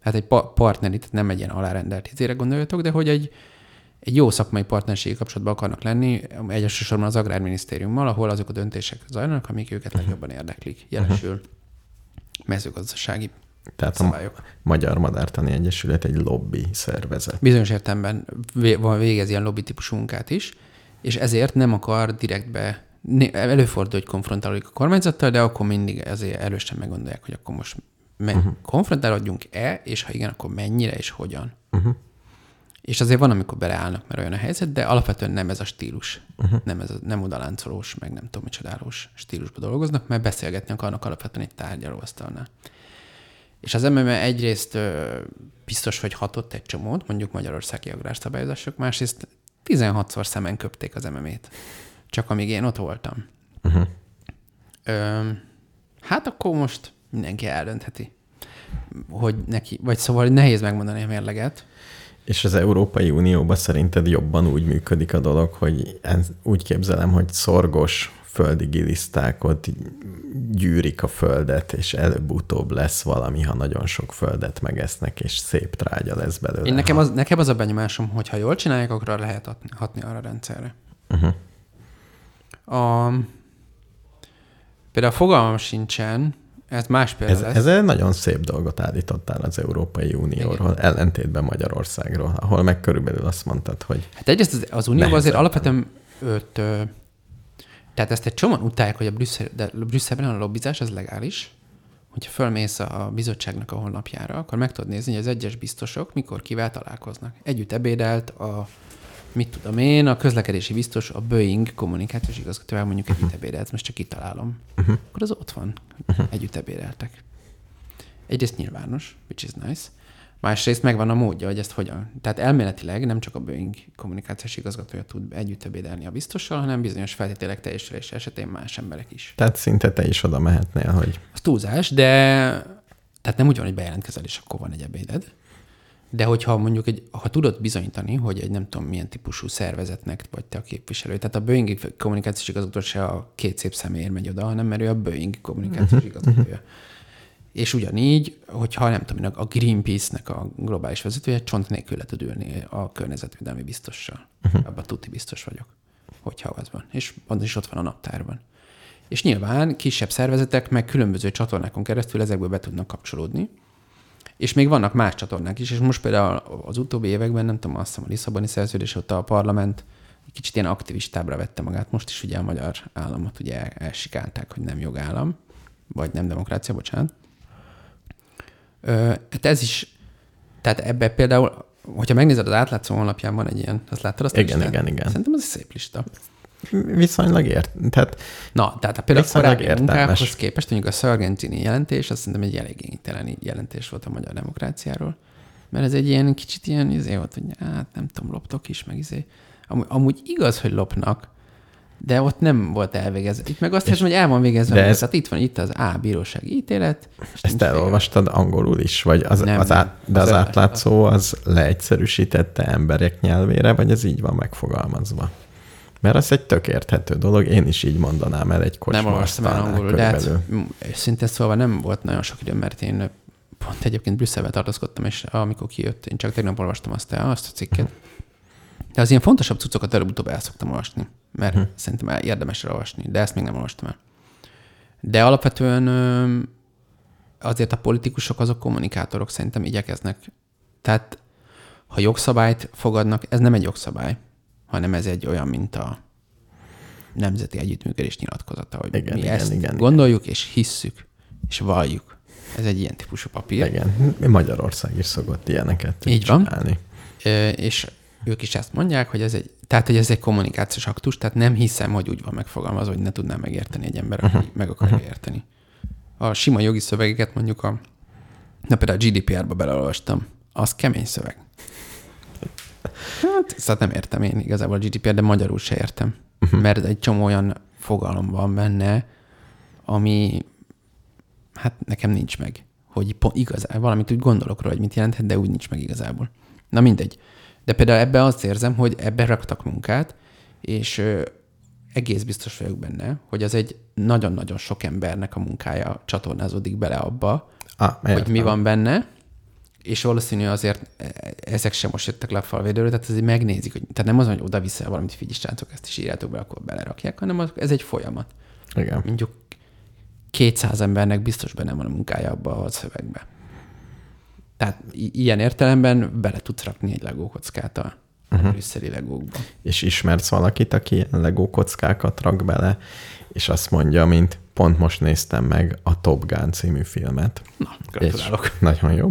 hát egy pa- partneri, tehát nem egy ilyen alárendelt izére gondoljatok, de hogy egy, egy jó szakmai partnerségi kapcsolatban akarnak lenni, egy elsősorban az Agrárminisztériummal, ahol azok a döntések zajlanak, amik őket legjobban érdeklik. Jelesül mezőgazdasági tehát a szabályok. Magyar Madártani Egyesület egy lobby szervezet. Bizonyos értelemben végez ilyen lobby típusú munkát is, és ezért nem akar direktbe, előfordul, hogy konfrontálódik a kormányzattal, de akkor mindig azért erősen meggondolják, hogy akkor most me- uh-huh. konfrontálódjunk-e, és ha igen, akkor mennyire és hogyan. Uh-huh. És azért van, amikor beleállnak, mert olyan a helyzet, de alapvetően nem ez a stílus. Uh-huh. Nem, ez a, nem odaláncolós, meg nem tudom micsodálós stílusban dolgoznak, mert beszélgetni akarnak alapvetően egy tárgyalóasztalnál. És az MMA egyrészt ö, biztos, hogy hatott egy csomót, mondjuk magyarországi agrárszabályozások, másrészt 16-szor szemen köpték az MMA-t. Csak amíg én ott voltam. Uh-huh. Ö, hát akkor most mindenki eldöntheti, hogy neki, vagy szóval nehéz megmondani a mérleget. És az Európai Unióban szerinted jobban úgy működik a dolog, hogy ez, úgy képzelem, hogy szorgos földi giliszták ott gyűrik a földet, és előbb-utóbb lesz valami, ha nagyon sok földet megesznek, és szép trágya lesz belőle. Én nekem az, nekem az a benyomásom, hogy ha jól csinálják, akkor lehet hatni, hatni arra a rendszerre. Uh-huh. A, például fogalmam sincsen, Ez más példa Ez, lesz. ez egy nagyon szép dolgot állítottál az Európai Unióról, Igen. ellentétben Magyarországról, ahol meg körülbelül azt mondtad, hogy Hát egyrészt az, az Unióban azért alapvetően ö, tehát ezt egy csomóan utálják, hogy a Brüsszel, de Brüsszelben a lobbizás az legális. Hogyha fölmész a bizottságnak a honlapjára, akkor meg tudod nézni, hogy az egyes biztosok mikor kivel találkoznak. Együtt ebédelt a, mit tudom én, a közlekedési biztos, a Boeing kommunikációs igazgatóval mondjuk együtt ebédelt, most csak kitalálom. Uh-huh. Akkor az ott van, együtt ebédeltek. Egyrészt nyilvános, which is nice. Másrészt megvan a módja, hogy ezt hogyan. Tehát elméletileg nem csak a Boeing kommunikációs igazgatója tud együtt ebédelni a biztossal, hanem bizonyos feltételek teljesülése esetén más emberek is. tehát szinte te is oda mehetnél, hogy Az túlzás, de tehát nem úgy van, hogy bejelentkezel, és akkor van egy ebéded. De hogyha mondjuk, egy, ha tudod bizonyítani, hogy egy nem tudom milyen típusú szervezetnek vagy te a képviselő, tehát a Boeing kommunikációs igazgató se a két szép személyért megy oda, hanem mert ő a Boeing kommunikációs igazgatója. És ugyanígy, hogyha nem tudom, a Greenpeace-nek a globális vezetője csont nélkül le tud ülni a környezetvédelmi biztossal. Uh-huh. Abban tuti biztos vagyok, hogyha az van. És az is ott van a naptárban. És nyilván kisebb szervezetek meg különböző csatornákon keresztül ezekből be tudnak kapcsolódni. És még vannak más csatornák is, és most például az utóbbi években, nem tudom, azt hiszem a Lisszaboni szerződés óta a parlament kicsit ilyen aktivistábbra vette magát. Most is ugye a magyar államot ugye el- elsikálták, hogy nem jogállam, vagy nem demokrácia, bocsánat. Ö, hát ez is, tehát ebbe például, hogyha megnézed az átlátszó honlapján van egy ilyen, azt láttad azt Igen, igen, igen. Szerintem az egy szép lista. Viszonylag ért. Tehát Na, tehát a például a korábbi munkákhoz képest, mondjuk a Sargentini jelentés, azt szerintem egy elég igénytelen jelentés volt a magyar demokráciáról. Mert ez egy ilyen kicsit ilyen izé volt, hogy hát nem tudom, loptok is, meg izé. Amúgy, amúgy igaz, hogy lopnak, de ott nem volt elvégezve. Itt meg azt hiszem, hogy el van végezve. ez- Tehát itt van, itt az A bírósági ítélet. ezt elolvastad angolul is, vagy az, Nem, az át, de az, Az- átlátszó az leegyszerűsítette emberek nyelvére, vagy ez így van megfogalmazva? Mert az egy tök érthető dolog, én is így mondanám el egy Nem olvastam el angolul, de hát szinte szóval nem volt nagyon sok időm, mert én pont egyébként Brüsszelbe tartózkodtam, és amikor kijött, én csak tegnap olvastam azt, azt a cikket. De az ilyen fontosabb cuccokat előbb-utóbb el szoktam olvasni, mert uh-huh. szerintem el- érdemes olvasni, de ezt még nem olvastam el. De alapvetően azért a politikusok azok kommunikátorok szerintem igyekeznek. Tehát ha jogszabályt fogadnak, ez nem egy jogszabály, hanem ez egy olyan, mint a nemzeti együttműködés nyilatkozata, hogy Igen, mi igen, ezt igen, gondoljuk és hisszük, és valljuk. Ez egy ilyen típusú papír. Igen, Magyarország is szokott ilyeneket Így van. csinálni. Ö, és ők is ezt mondják, hogy ez egy, tehát, hogy ez egy kommunikációs aktus, tehát nem hiszem, hogy úgy van megfogalmazva, hogy ne tudná megérteni egy ember, aki meg akarja érteni. A sima jogi szövegeket mondjuk a, na például a GDPR-ba beleolvastam, az kemény szöveg. Hát, szóval nem értem én igazából a GDPR, de magyarul se értem. Mert egy csomó olyan fogalom van benne, ami hát nekem nincs meg. Hogy igazán, valamit úgy gondolok róla, hogy mit jelenthet, de úgy nincs meg igazából. Na mindegy. De például ebben azt érzem, hogy ebbe raktak munkát, és ö, egész biztos vagyok benne, hogy az egy nagyon-nagyon sok embernek a munkája csatornázódik bele abba, Ah, hogy mi van benne, és valószínű azért e- ezek sem most jöttek le a falvédőről, tehát azért megnézik, hogy, tehát nem az, hogy oda vissza valamit, figyelj srácok, ezt is írjátok be, akkor belerakják, hanem az, ez egy folyamat. Igen. Mondjuk 200 embernek biztos benne van a munkája abba a szövegbe. Tehát ilyen értelemben bele tudsz rakni egy legókockát a, a brüsszeli legókba. És ismersz valakit, aki ilyen Lego kockákat rak bele, és azt mondja, mint pont most néztem meg a Top Gun című filmet. Na, gratulálok. Nagyon jó.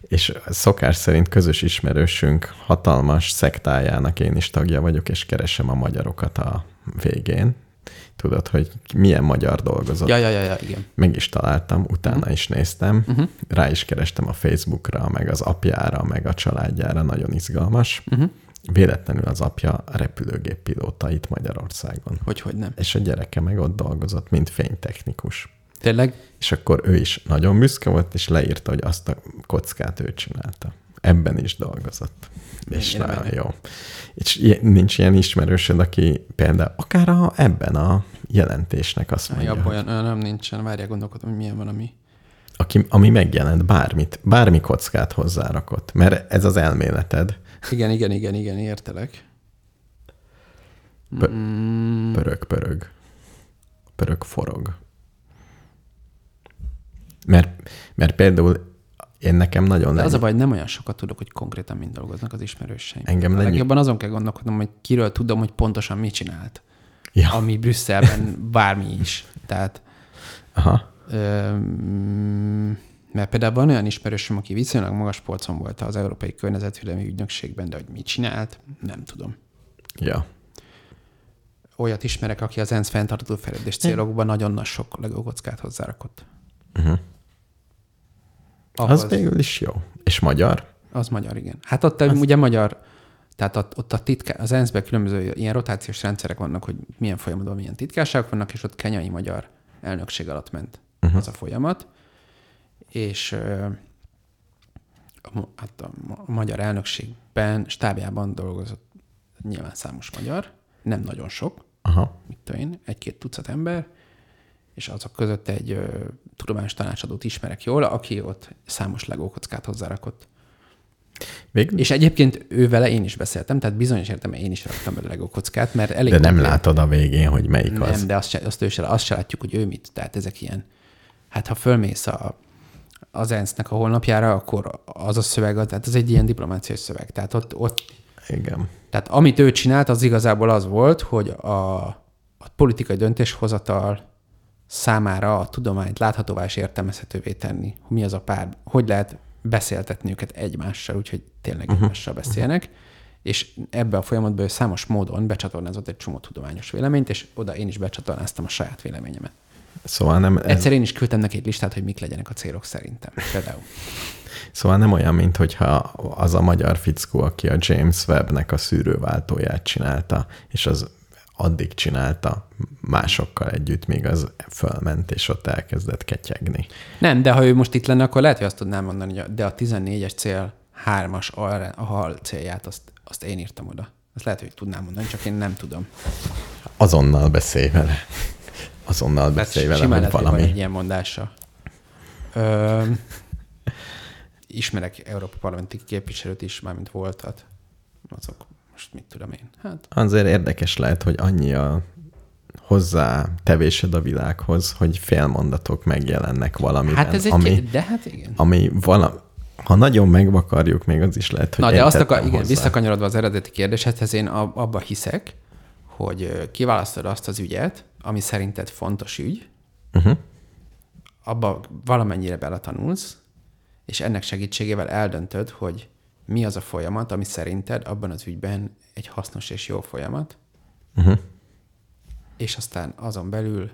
És szokás szerint közös ismerősünk hatalmas szektájának én is tagja vagyok, és keresem a magyarokat a végén. Tudod, hogy milyen magyar dolgozott. Ja, ja, ja, ja, igen. Meg is találtam, utána Mhm. is néztem. Rá is kerestem a Facebookra, meg az apjára, meg a családjára, nagyon izgalmas. Mhm. Véletlenül az apja repülőgép pilóta itt Magyarországon. Hogy, hogy nem. És a gyereke meg ott dolgozott, mint fénytechnikus. Tényleg? És akkor ő is nagyon büszke volt, és leírta, hogy azt a kockát ő csinálta. Ebben is dolgozott. És Mennyire nagyon jó. És ilyen- nincs ilyen ismerősöd, aki például akár a, ebben a jelentésnek azt mondja, Jobb olyan, olyan nem nincsen. Várjál, gondolkodom, hogy milyen van, ami... aki, ami megjelent bármit, bármi kockát hozzárakott, mert ez az elméleted. Igen, igen, igen, igen, értelek. Pö- Mm, Pörög, pörög. Pörög, forog. Mert, mert például én nekem nagyon De az a baj, nem olyan sokat tudok, hogy konkrétan mind dolgoznak az ismerőseim. Engem legy- legjobban azon kell gondolkodnom, hogy kiről tudom, hogy pontosan mit csinált. Ja. Ami Brüsszelben bármi is. Tehát, Aha. ö, mm, mert például van olyan ismerősöm, aki viszonylag magas polcon volt az Európai Környezetvédelmi Ügynökségben, de hogy mit csinált, nem tudom. Ja. Olyat ismerek, aki az ENSZ fenntartható fejlődés célokban nagyon nagy sok legókockát hozzárakott. Uh-huh. Ahhoz, Az végül is jó. És magyar? Az magyar, igen. Hát ott az... ugye magyar, tehát ott, ott a titká, az ENSZ-ben különböző ilyen rotációs rendszerek vannak, hogy milyen folyamatban milyen titkárságok vannak, és ott kenyai magyar elnökség alatt ment uh-huh. az a folyamat, és hát a, ma- a magyar elnökségben, stábjában dolgozott nyilván számos magyar, nem nagyon sok, Aha. mit tudom én, egy-két tucat ember, és azok között egy ö, tudományos tanácsadót ismerek jól, aki ott számos legókockát hozzárakott. Végül És egyébként ő vele én is beszéltem, tehát bizonyos értelemben én is raktam bele Lego kockát, mert elég... De nem konkrét- látod a végén, hogy melyik Nem, az. de azt, se, azt, ő se, azt se látjuk, hogy ő mit. Tehát ezek ilyen... Hát ha fölmész a, az ENSZ-nek a honlapjára, akkor az a szöveg, tehát ez egy ilyen diplomáciai szöveg. Tehát ott, ott Igen. tehát amit ő csinált, az igazából az volt, hogy a, a politikai döntéshozatal számára a tudományt láthatóvá és értelmezhetővé tenni. Mi az a pár, hogy lehet beszéltetni őket egymással, úgyhogy tényleg uh-huh. egymással beszélnek. És ebbe a folyamatban ő számos módon becsatornázott egy csomó tudományos véleményt, és oda én is becsatornáztam a saját véleményemet. Szóval nem, ez, Egyszer én is küldtem neki egy listát, hogy mik legyenek a célok szerintem. Például. szóval nem olyan, mint hogyha az a magyar fickó, aki a James Webbnek a szűrőváltóját csinálta, és az addig csinálta másokkal együtt, míg az fölment, és ott elkezdett ketyegni. Nem, de ha ő most itt lenne, akkor lehet, hogy azt tudnám mondani, hogy a, de a 14-es cél hármas alre, a hal célját, azt, azt én írtam oda. Azt lehet, hogy tudnám mondani, csak én nem tudom. Azonnal beszélj vele. Azonnal beszélj vele, simán hogy van egy valami. ilyen mondása. Ö, ismerek Európa Parlamenti képviselőt is, mármint voltat. Azok most mit tudom én. Hát Azért érdekes lehet, hogy annyi a hozzá tevésed a világhoz, hogy félmondatok megjelennek valamiben, Hát ez egy, ami, de hát igen. ami vala, ha nagyon megvakarjuk, még az is lehet, hogy Na, de azt akar, igen, visszakanyarodva az eredeti kérdéshez, én ab- abba hiszek, hogy kiválasztod azt az ügyet, ami szerinted fontos ügy, Uh-huh. abba valamennyire beletanulsz, és ennek segítségével eldöntöd, hogy mi az a folyamat, ami szerinted abban az ügyben egy hasznos és jó folyamat, Uh-huh. és aztán azon belül,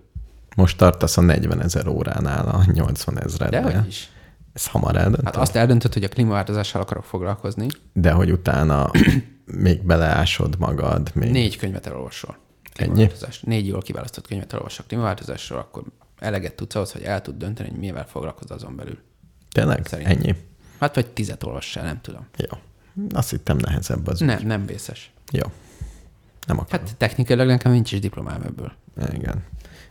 Most tartasz a 40 ezer óránál a 80 de ezrednél. hogy is. Ez hamar eldöntöd? Hát azt eldöntöd, hogy a klímaváltozással akarok foglalkozni, De hogy utána (clears throat) még beleásod magad, még... négy könyvet elolvasol. Ennyi? Négy jól kiválasztott könyvet elolvasol klímaváltozásról, akkor eleget tudsz ahhoz, hogy el tud dönteni, hogy mivel foglalkozol azon belül. Tényleg? Szerintem. Ennyi? Hát vagy tizet olvassál, nem tudom. Jó. Azt hittem nehezebb az. Nem, nem vészes. Jó. Nem akarom. Hát technikailag nekem nincs is diplomám ebből. Igen.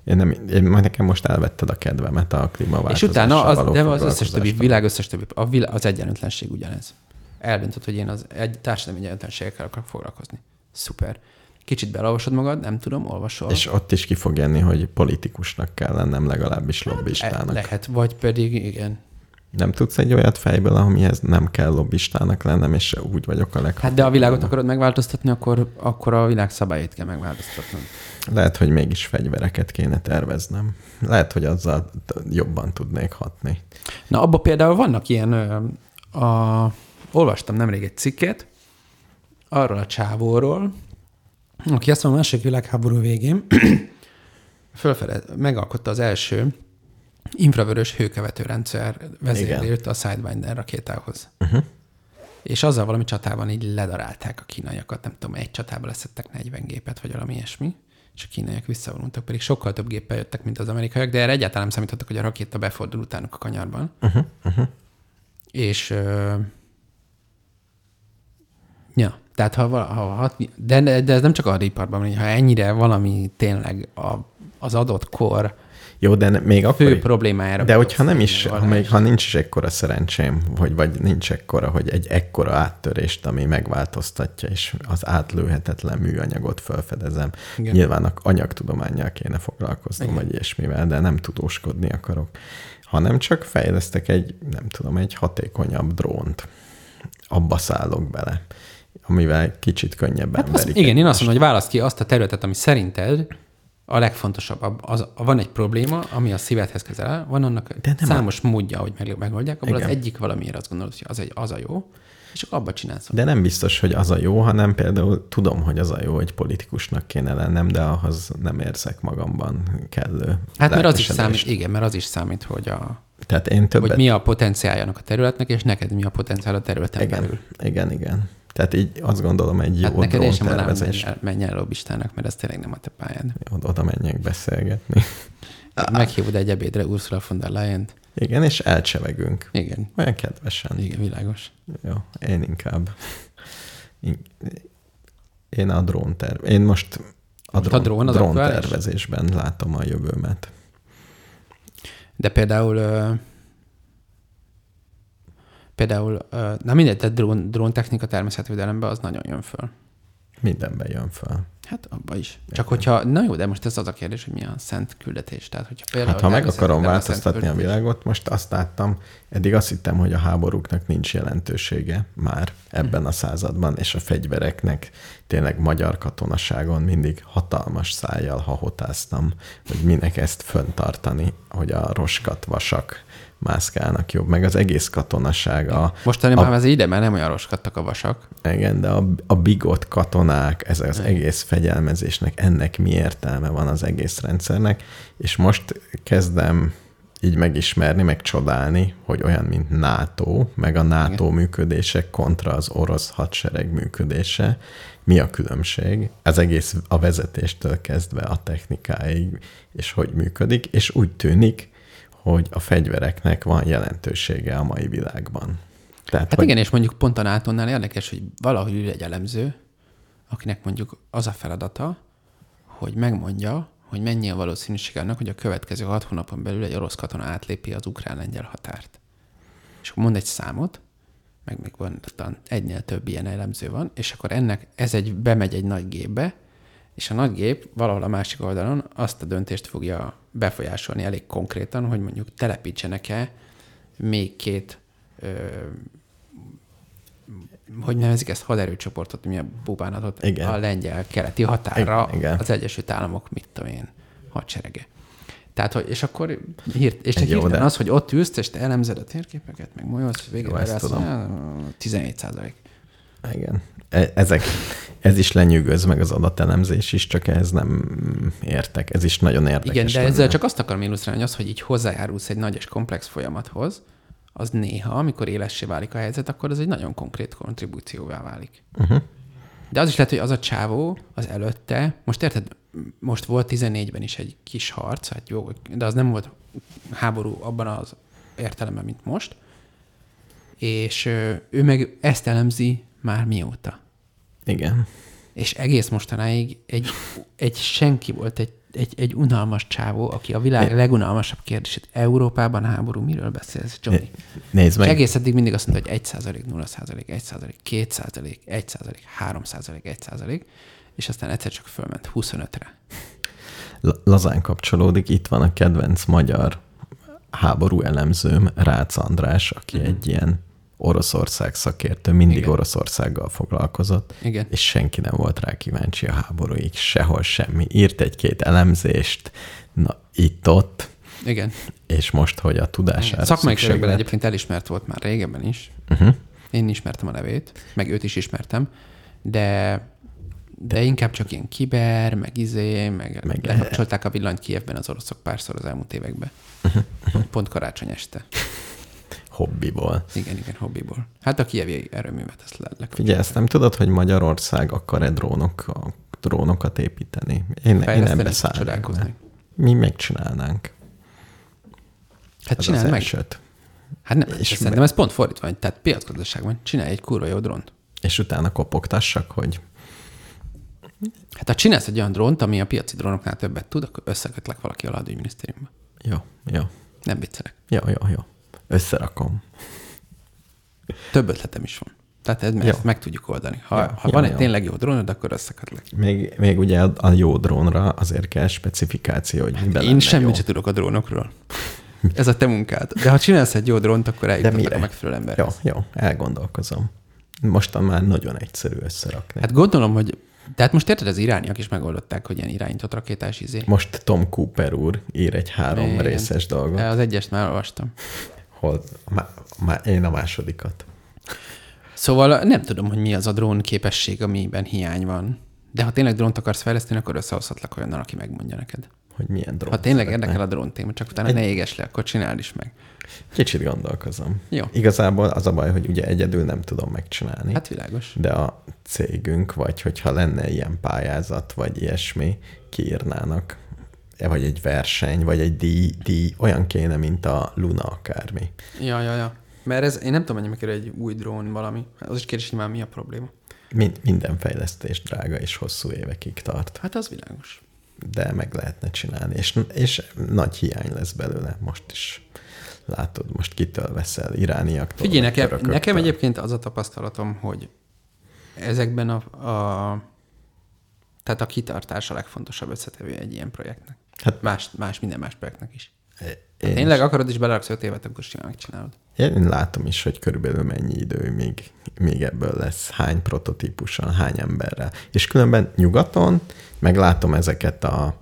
Én nem, én, majd nekem most elvetted a kedvemet a És klímaváltozással utána, az, de az összes többi, világ összes többi, a vilá, az egyenlőtlenség ugyanez. Eldöntöd, hogy én az egy társadalmi egyenlőtlenségekkel akarok foglalkozni. Szuper. Kicsit belolvasod magad, nem tudom, olvasol. És ott is ki fog jönni, hogy politikusnak kell lennem, legalábbis E- lobbistának. lehet, vagy pedig igen. Nem tudsz egy olyat fejből, amihez nem kell lobbistának lennem, és úgy vagyok a leghatékonyabb. Hát de a világot akarod megváltoztatni, akkor, akkor a világ szabályait kell megváltoztatnod. Lehet, hogy mégis fegyvereket kéne terveznem. Lehet, hogy azzal jobban tudnék hatni. Na, abban például vannak ilyen, a, olvastam nemrég egy cikket, arról a csávóról, aki azt mondja, a második világháború végén (clears throat) fölfele megalkotta az első infravörös hőkövető rendszer vezérlőt a Sidewinder rakétához. Uh-huh. És azzal valami csatában így ledarálták a kínaiakat, nem tudom, egy csatában leszettek 40 gépet, vagy valami ilyesmi, és a kínaiak visszavonultak, pedig sokkal több géppel jöttek, mint az amerikaiak, de erre egyáltalán nem számítottak, hogy a rakéta befordul utánuk a kanyarban. Uh-huh. Uh-huh. És Ja, tehát ha, ha hat, de, de ez nem csak a iparban, van, ha ennyire valami tényleg a, az adott kor Jó, de ne- még akkor... fő problémájára. De hogyha nem is, ha, még, ha nincs is ekkora szerencsém, hogy vagy nincs ekkora, hogy egy ekkora áttörést, ami megváltoztatja, és az átlőhetetlen műanyagot felfedezem. Igen. Nyilván a anyagtudományjal kéne foglalkoznom, Igen. vagy ilyesmivel, de nem tudóskodni akarok, hanem csak fejlesztek egy, nem tudom, egy hatékonyabb drónt. Abba szállok bele, amivel kicsit könnyebben Hát azt, igen, én azt mondom, hogy választ ki azt a területet, ami szerinted a legfontosabb. Az, az, van egy probléma, ami a szívedhez közel áll, van annak De nem számos módja, hogy meg, megoldják, abból az Igen. egyik valamiért azt gondolod, hogy az, egy, az a jó, és akkor abba csinálsz. De nem biztos, hogy az a jó, hanem például tudom, hogy az a jó, hogy politikusnak kéne lennem, de ahhoz nem érzek magamban kellő Hát mert az is számít, igen, mert az is számít, hogy, a, Tehát én többet... hogy mi a potenciáljának a területnek, és neked mi a potenciál a területen igen, belül. igen, igen. Tehát így azt gondolom, egy jó Hát neked én sem mondanám, menj el, menj el lobbistának, mert ez tényleg nem a te pályád. Oda, oda menjek beszélgetni. Meghívod egy ebédre Ursula von der Leyen-t. Igen, és elcsevegünk. Igen, Olyan kedvesen. igen, világos. Jó, én inkább. Én- a drón terv... Én most a Most a drón, drón drón tervezésben látom a jövőmet. De például, például, na mindegy, de drón, dróntechnika természetvédelemben az nagyon jön föl. Mindenben jön fel. Hát abba is. Csak hogyha, na jó, de most ez az a kérdés, hogy mi a szent küldetés. Tehát, hogyha például Hát ha meg akarom a változtatni a küldetés- világot, most azt láttam, eddig azt hittem, hogy a háborúknak nincs jelentősége már ebben a században, és a fegyvereknek tényleg magyar katonaságon mindig hatalmas szájjal hahotáztam, hogy minek ezt föntartani, hogy a roskat vasak mászkálnak jobb, meg az egész katonaság. A, Mostanában a, már ez ide, mert nem olyan roskadtak a vasak. igen, de a, a bigott katonák, ez az egész fegyelmezésnek, ennek mi értelme van az egész rendszernek, és most kezdem így megismerni, meg csodálni, hogy olyan, mint NATO, meg a NATO Igen. működése kontra az orosz hadsereg működése, mi a különbség, az egész a vezetéstől kezdve a technikáig, és hogy működik, és úgy tűnik, hogy a fegyvereknek van jelentősége a mai világban. Tehát, Hát hogy igen, és mondjuk pont a nato érdekes, hogy valahogy ül egy elemző, akinek mondjuk az a feladata, hogy megmondja, hogy mennyi a valószínűség annak, hogy a következő hat hónapon belül egy orosz katona átlépi az ukrán-lengyel határt. És akkor mond egy számot, meg még van egynél több ilyen elemző van, és akkor ennek ez egy, bemegy egy nagy gépbe, és a nagy gép valahol a másik oldalon azt a döntést fogja befolyásolni elég konkrétan, hogy mondjuk telepítsenek-e még két ö, hogy nevezik ezt haderőcsoportot, mi a bubánatot, Igen. a lengyel keleti határra Igen, az Egyesült Államok, mit tudom én, hadserege. Tehát, hogy, és akkor hírt, és Jó, hirtelen de- az, hogy ott ülsz, és te elemzed a térképeket, meg molyolsz, végre Jó, ezt tudom. á, 17 százalék. Igen. E- Ezek, ez is lenyűgöz, meg az adatelemzés is, csak ehhez nem értek. Ez is nagyon érdekes. Igen, de lenne. ezzel csak azt akarom illusztrálni, hogy az, hogy így hozzájárulsz egy nagy és komplex folyamathoz, az néha, amikor élessé válik a helyzet, akkor az egy nagyon konkrét kontribúcióvá válik. Uh-huh. De az is lehet, hogy az a csávó az előtte, most érted, most volt 14-ben is egy kis harc, hát jó, de az nem volt háború abban az értelemben, mint most, és ő meg ezt elemzi már mióta. Igen. És egész mostanáig egy, egy senki volt, egy, egy, egy unalmas csávó, aki a világ legunalmasabb kérdését Európában háború, miről beszélsz, Johnny? Nézd És meg, egész eddig mindig azt mondta, hogy 1 százalék, 0 százalék, 1 százalék, 2 százalék, 1 százalék, 3 százalék, 1 százalék, és aztán egyszer csak fölment 25-re. la- lazán kapcsolódik, itt van a kedvenc magyar háború elemzőm, Rácz András, aki egy ilyen Oroszország szakértő, mindig. Igen. Oroszországgal foglalkozott, Igen. és senki nem volt rá kíváncsi a háborúig, sehol semmi. Írt egy-két elemzést, na itt-ott, Igen. és most, hogy a tudására Szakmai körökben lett. egyébként elismert volt már régebben is. Uh-huh. Én ismertem a nevét, meg őt is ismertem, de de inkább csak ilyen kiber, meg izé, meg, Meg- lekapcsolták a villanyt Kievben az oroszok párszor az elmúlt években. Pont, pont karácsony este. Hobbiból. Igen, igen, hobbiból. Hát a kievi erőművet ezt le. Figyelj, ezt nem tudod, hogy Magyarország akar-e drónok, drónokat építeni? Én, én nem beszállnék. Mi megcsinálnánk. Hát csináld meg. elsőt. Hát nem, És és meg- szerintem ez pont fordítva, van. tehát piacgazdaságban csinálj egy kurva jó drónt. És utána kopogtassak, hogy Hát ha csinálsz egy olyan drónt, ami a piaci drónoknál többet tud, akkor összekötlek valaki a adügyminisztériumba. Jó, jó. Nem viccelek. Jó, jó, jó. Összerakom. Több ötletem is van. Tehát ez, ezt meg tudjuk oldani. Ha, Jó, ha jó, van egy jó. tényleg jó drónod, akkor összekötlek. Még, még ugye a jó drónra azért kell specifikáció, hogy miben Én semmit sem tudok a drónokról. Ez a te munkád. De ha csinálsz egy jó drónt, akkor eljutatlak mire? a megfelelő emberhez. Jó, jó, elgondolkozom. Mostan már nagyon egyszerű összerakni. Hát gondolom, hogy... Tehát most érted, az irániak is megoldották, hogy ilyen irányított rakétás izé. Most Tom Cooper úr ír egy három Igen. részes dolgot. Az egyest már olvastam. Hol, má, má, én a másodikat. Szóval nem tudom, hogy mi az a drón képesség, amiben hiány van. De ha tényleg drónt akarsz fejleszteni, akkor összehozhatlak olyannal, aki megmondja neked. Hogy milyen drón. Ha tényleg szeretnél. érdekel a drón téma, csak utána ne éges le, akkor csináld is meg. Kicsit gondolkozom. Jó. Igazából az a baj, hogy ugye egyedül nem tudom megcsinálni. Hát világos. de a cégünk, vagy hogyha lenne ilyen pályázat, vagy ilyesmi, kiírnának, vagy egy verseny, vagy egy díj, díj olyan kéne, mint a Luna akármi. Ja, ja, ja. Mert ez, én nem tudom, mennyibe kerül egy új drón valami. Az is kérdés, hogy már mi a probléma. Mind, minden fejlesztés drága és hosszú évekig tart, Hát az világos. de meg lehetne csinálni, és, és nagy hiány lesz belőle most is. Látod, most kitől veszel, irániaktól? Figyelj, nekem, nekem egyébként az a tapasztalatom, hogy ezekben a, a tehát a kitartás a legfontosabb összetevő egy ilyen projektnek. Hát- más, más, minden más projektnek is. Én, Tényleg akarod is beleraksz öt évet, akkor simán megcsinálod. Én látom is, hogy körülbelül mennyi idő még, még ebből lesz, hány prototípuson, hány emberrel. És különben nyugaton meglátom ezeket a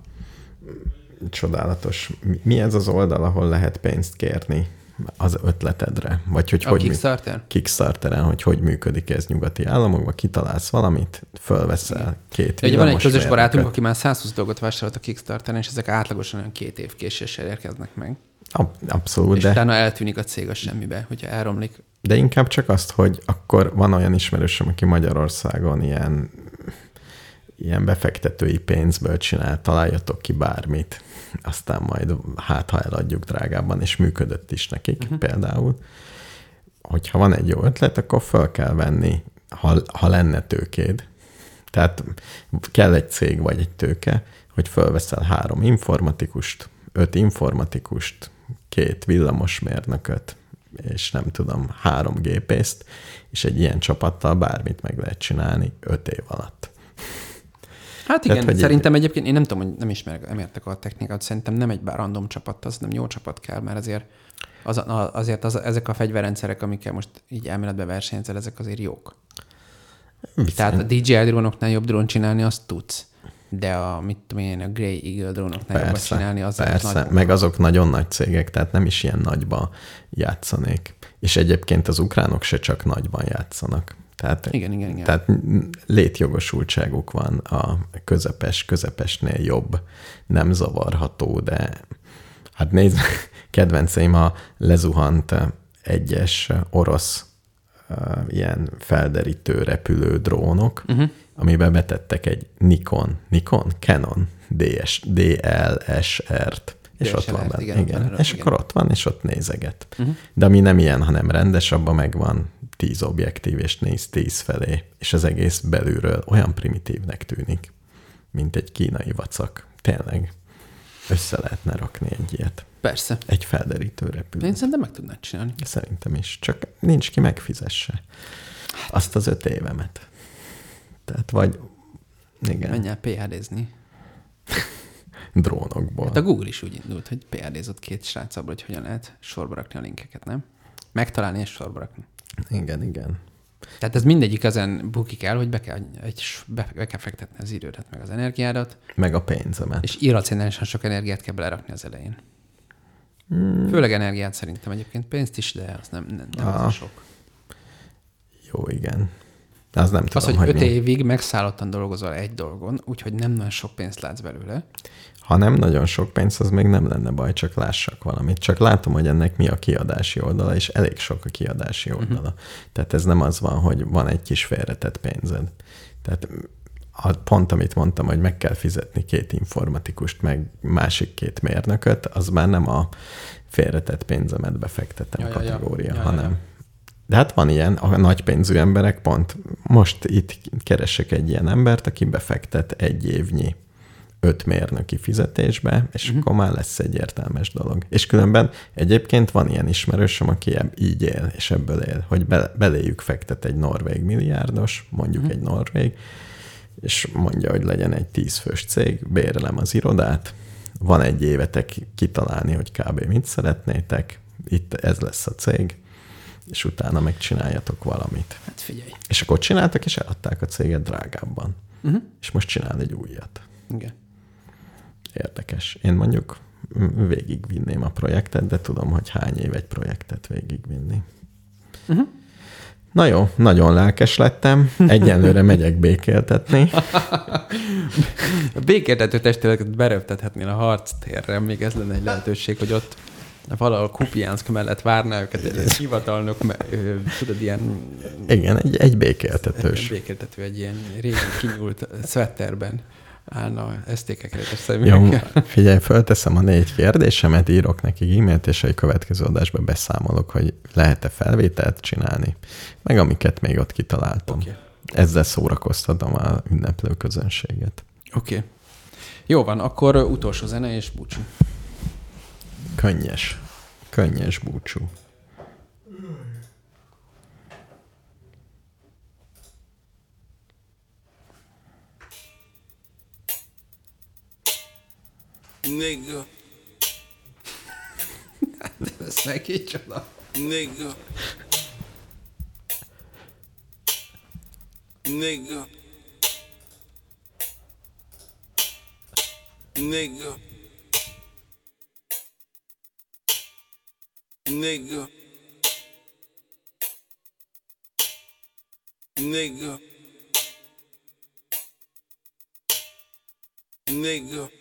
csodálatos, mi ez az oldal, ahol lehet pénzt kérni az ötletedre? Vagy hogy A hogy mű- Kickstarter? Kickstarteren, hogy hogy működik ez nyugati államokban, kitalálsz valamit, fölveszel két Ugye van egy közös barátunk, mérnököt. aki már 120 dolgot vásárolt a Kickstarteren, és ezek átlagosan olyan két év késéssel érkeznek meg. Ab- Abszolút, És de... utána eltűnik a cég a semmibe, hogyha elromlik. De inkább csak azt, hogy akkor van olyan ismerősöm, aki Magyarországon ilyen, ilyen befektetői pénzből csinál, találjatok ki bármit, aztán majd hát, ha eladjuk drágábban, és működött is nekik uh-huh. például. Hogyha van egy jó ötlet, akkor fel kell venni, ha, ha lenne tőkéd. Tehát kell egy cég vagy egy tőke, hogy fölveszel három informatikust, öt informatikust, két villamosmérnököt, és nem tudom, három gépészt, és egy ilyen csapattal bármit meg lehet csinálni öt év alatt. Hát igen, Tehát, szerintem egyébként én nem tudom, hogy nem ismerek, nem értek a technikát, szerintem nem egy random csapat, az nem jó csapat kell, mert azért, az, azért az, ezek a fegyverrendszerek, amikkel most így elméletbe versenyzel, ezek azért jók. Tehát a DJI drónoknál jobb drón csinálni, azt tudsz. De a, mit tudom én, a Grey Eagle drónoknál jobban csinálni, az persze, nagy meg azok nagyon nagy cégek, tehát nem is ilyen nagyba játszanék. És egyébként az ukránok se csak nagyban játszanak. Tehát, Igen, igen, igen. Tehát létjogosultságuk van a közepes, közepesnél jobb, nem zavarható, de hát nézd, (laughs) kedvenceim a lezuhant egyes orosz uh, ilyen felderítő repülő drónok, uh-huh. amiben betettek egy Nikon, Nikon? Canon DS, DLSR-t, és ott van DSLR-t, benne. igen, Igen, ott igen. van, Tíz objektív, és néz tíz felé, és az egész belülről olyan primitívnek tűnik, mint egy kínai vacak. Tényleg össze lehetne rakni egy ilyet. Persze. Egy felderítő repülő. Én szerintem meg tudnád csinálni. Szerintem is. Csak nincs ki megfizesse azt az öt évemet. Tehát vagy, igen, Menj el PHD-zni. (laughs) drónokból. Hát a Google is úgy indult, hogy PHD-zott két srác abból, hogy hogyan lehet sorba rakni a linkeket, nem? Megtalálni és sorba rakni. Igen, igen. Tehát ez mindegyik ezen bukik el, hogy be kell, egy, be, be kell fektetni az idődet, meg az energiádat, Meg a pénzemet. és irracionálisan sok energiát kell belerakni az elején. Hmm. Főleg energiát szerintem egyébként, pénzt is, de az nem, nem, nem az a Ah, sok. Jó, igen. De az nem Az, tudom, hogy hogy öt mi. évig megszállottan dolgozol egy dolgon, úgyhogy nem nagyon sok pénzt látsz belőle, Ha nem nagyon sok pénz, az még nem lenne baj, csak lássak valamit. Csak látom, hogy ennek mi a kiadási oldala, és elég sok a kiadási oldala. Uh-huh. Tehát ez nem az van, hogy van egy kis félretett pénzed. Tehát a pont, amit mondtam, hogy meg kell fizetni két informatikust, meg másik két mérnököt, az már nem a félretett pénzemet befektetem ja. kategória, Ja, ja, hanem ja. de hát van ilyen, a nagy pénzű emberek pont. Most itt keresek egy ilyen embert, aki befektet egy évnyi öt mérnöki fizetésbe, és uh-huh. akkor már lesz egy értelmes dolog. És különben egyébként van ilyen ismerősöm, aki így él, és ebből él, hogy be, beléjük fektet egy norvég milliárdos, mondjuk uh-huh. egy norvég, és mondja, hogy legyen egy tízfős cég, bérelem az irodát, van egy évetek kitalálni, hogy kb. mit szeretnétek, itt ez lesz a cég, és utána megcsináljatok valamit. Hát figyelj. És akkor csináltak, és eladták a céget drágábban. Uh-huh. És most csinál egy újat. Igen. Érdekes. Én mondjuk végigvinném a projektet, de tudom, hogy hány év egy projektet végigvinni. Uh-huh. Na jó, nagyon lelkes lettem. Egyenlőre megyek békéltetni. a békéltető testületet beröptethetnél a harctérre, még ez lenne egy lehetőség, hogy ott valahol Kupiánszk mellett várná őket egy hivatalnok, tudod, ilyen... Igen, egy, egy békéltetős. Egy békéltető, egy ilyen régi kinyúlt szvetterben állna esztékekrétes személyekkel. Jó, figyelj, fölteszem a négy kérdésemet, írok neki e-mailt, és egy következő adásban beszámolok, hogy lehet-e felvételt csinálni, meg amiket még ott kitaláltam. Okay. Ezzel szórakoztatom a ünneplő közönséget. Oké. Okay. Jó van, akkor utolsó zene és búcsú. Könnyes. Könnyes búcsú. Nigga. Ez meg kicsoda. Nigga. Nigga. Nigga. Nigga. Nigga. Nigga.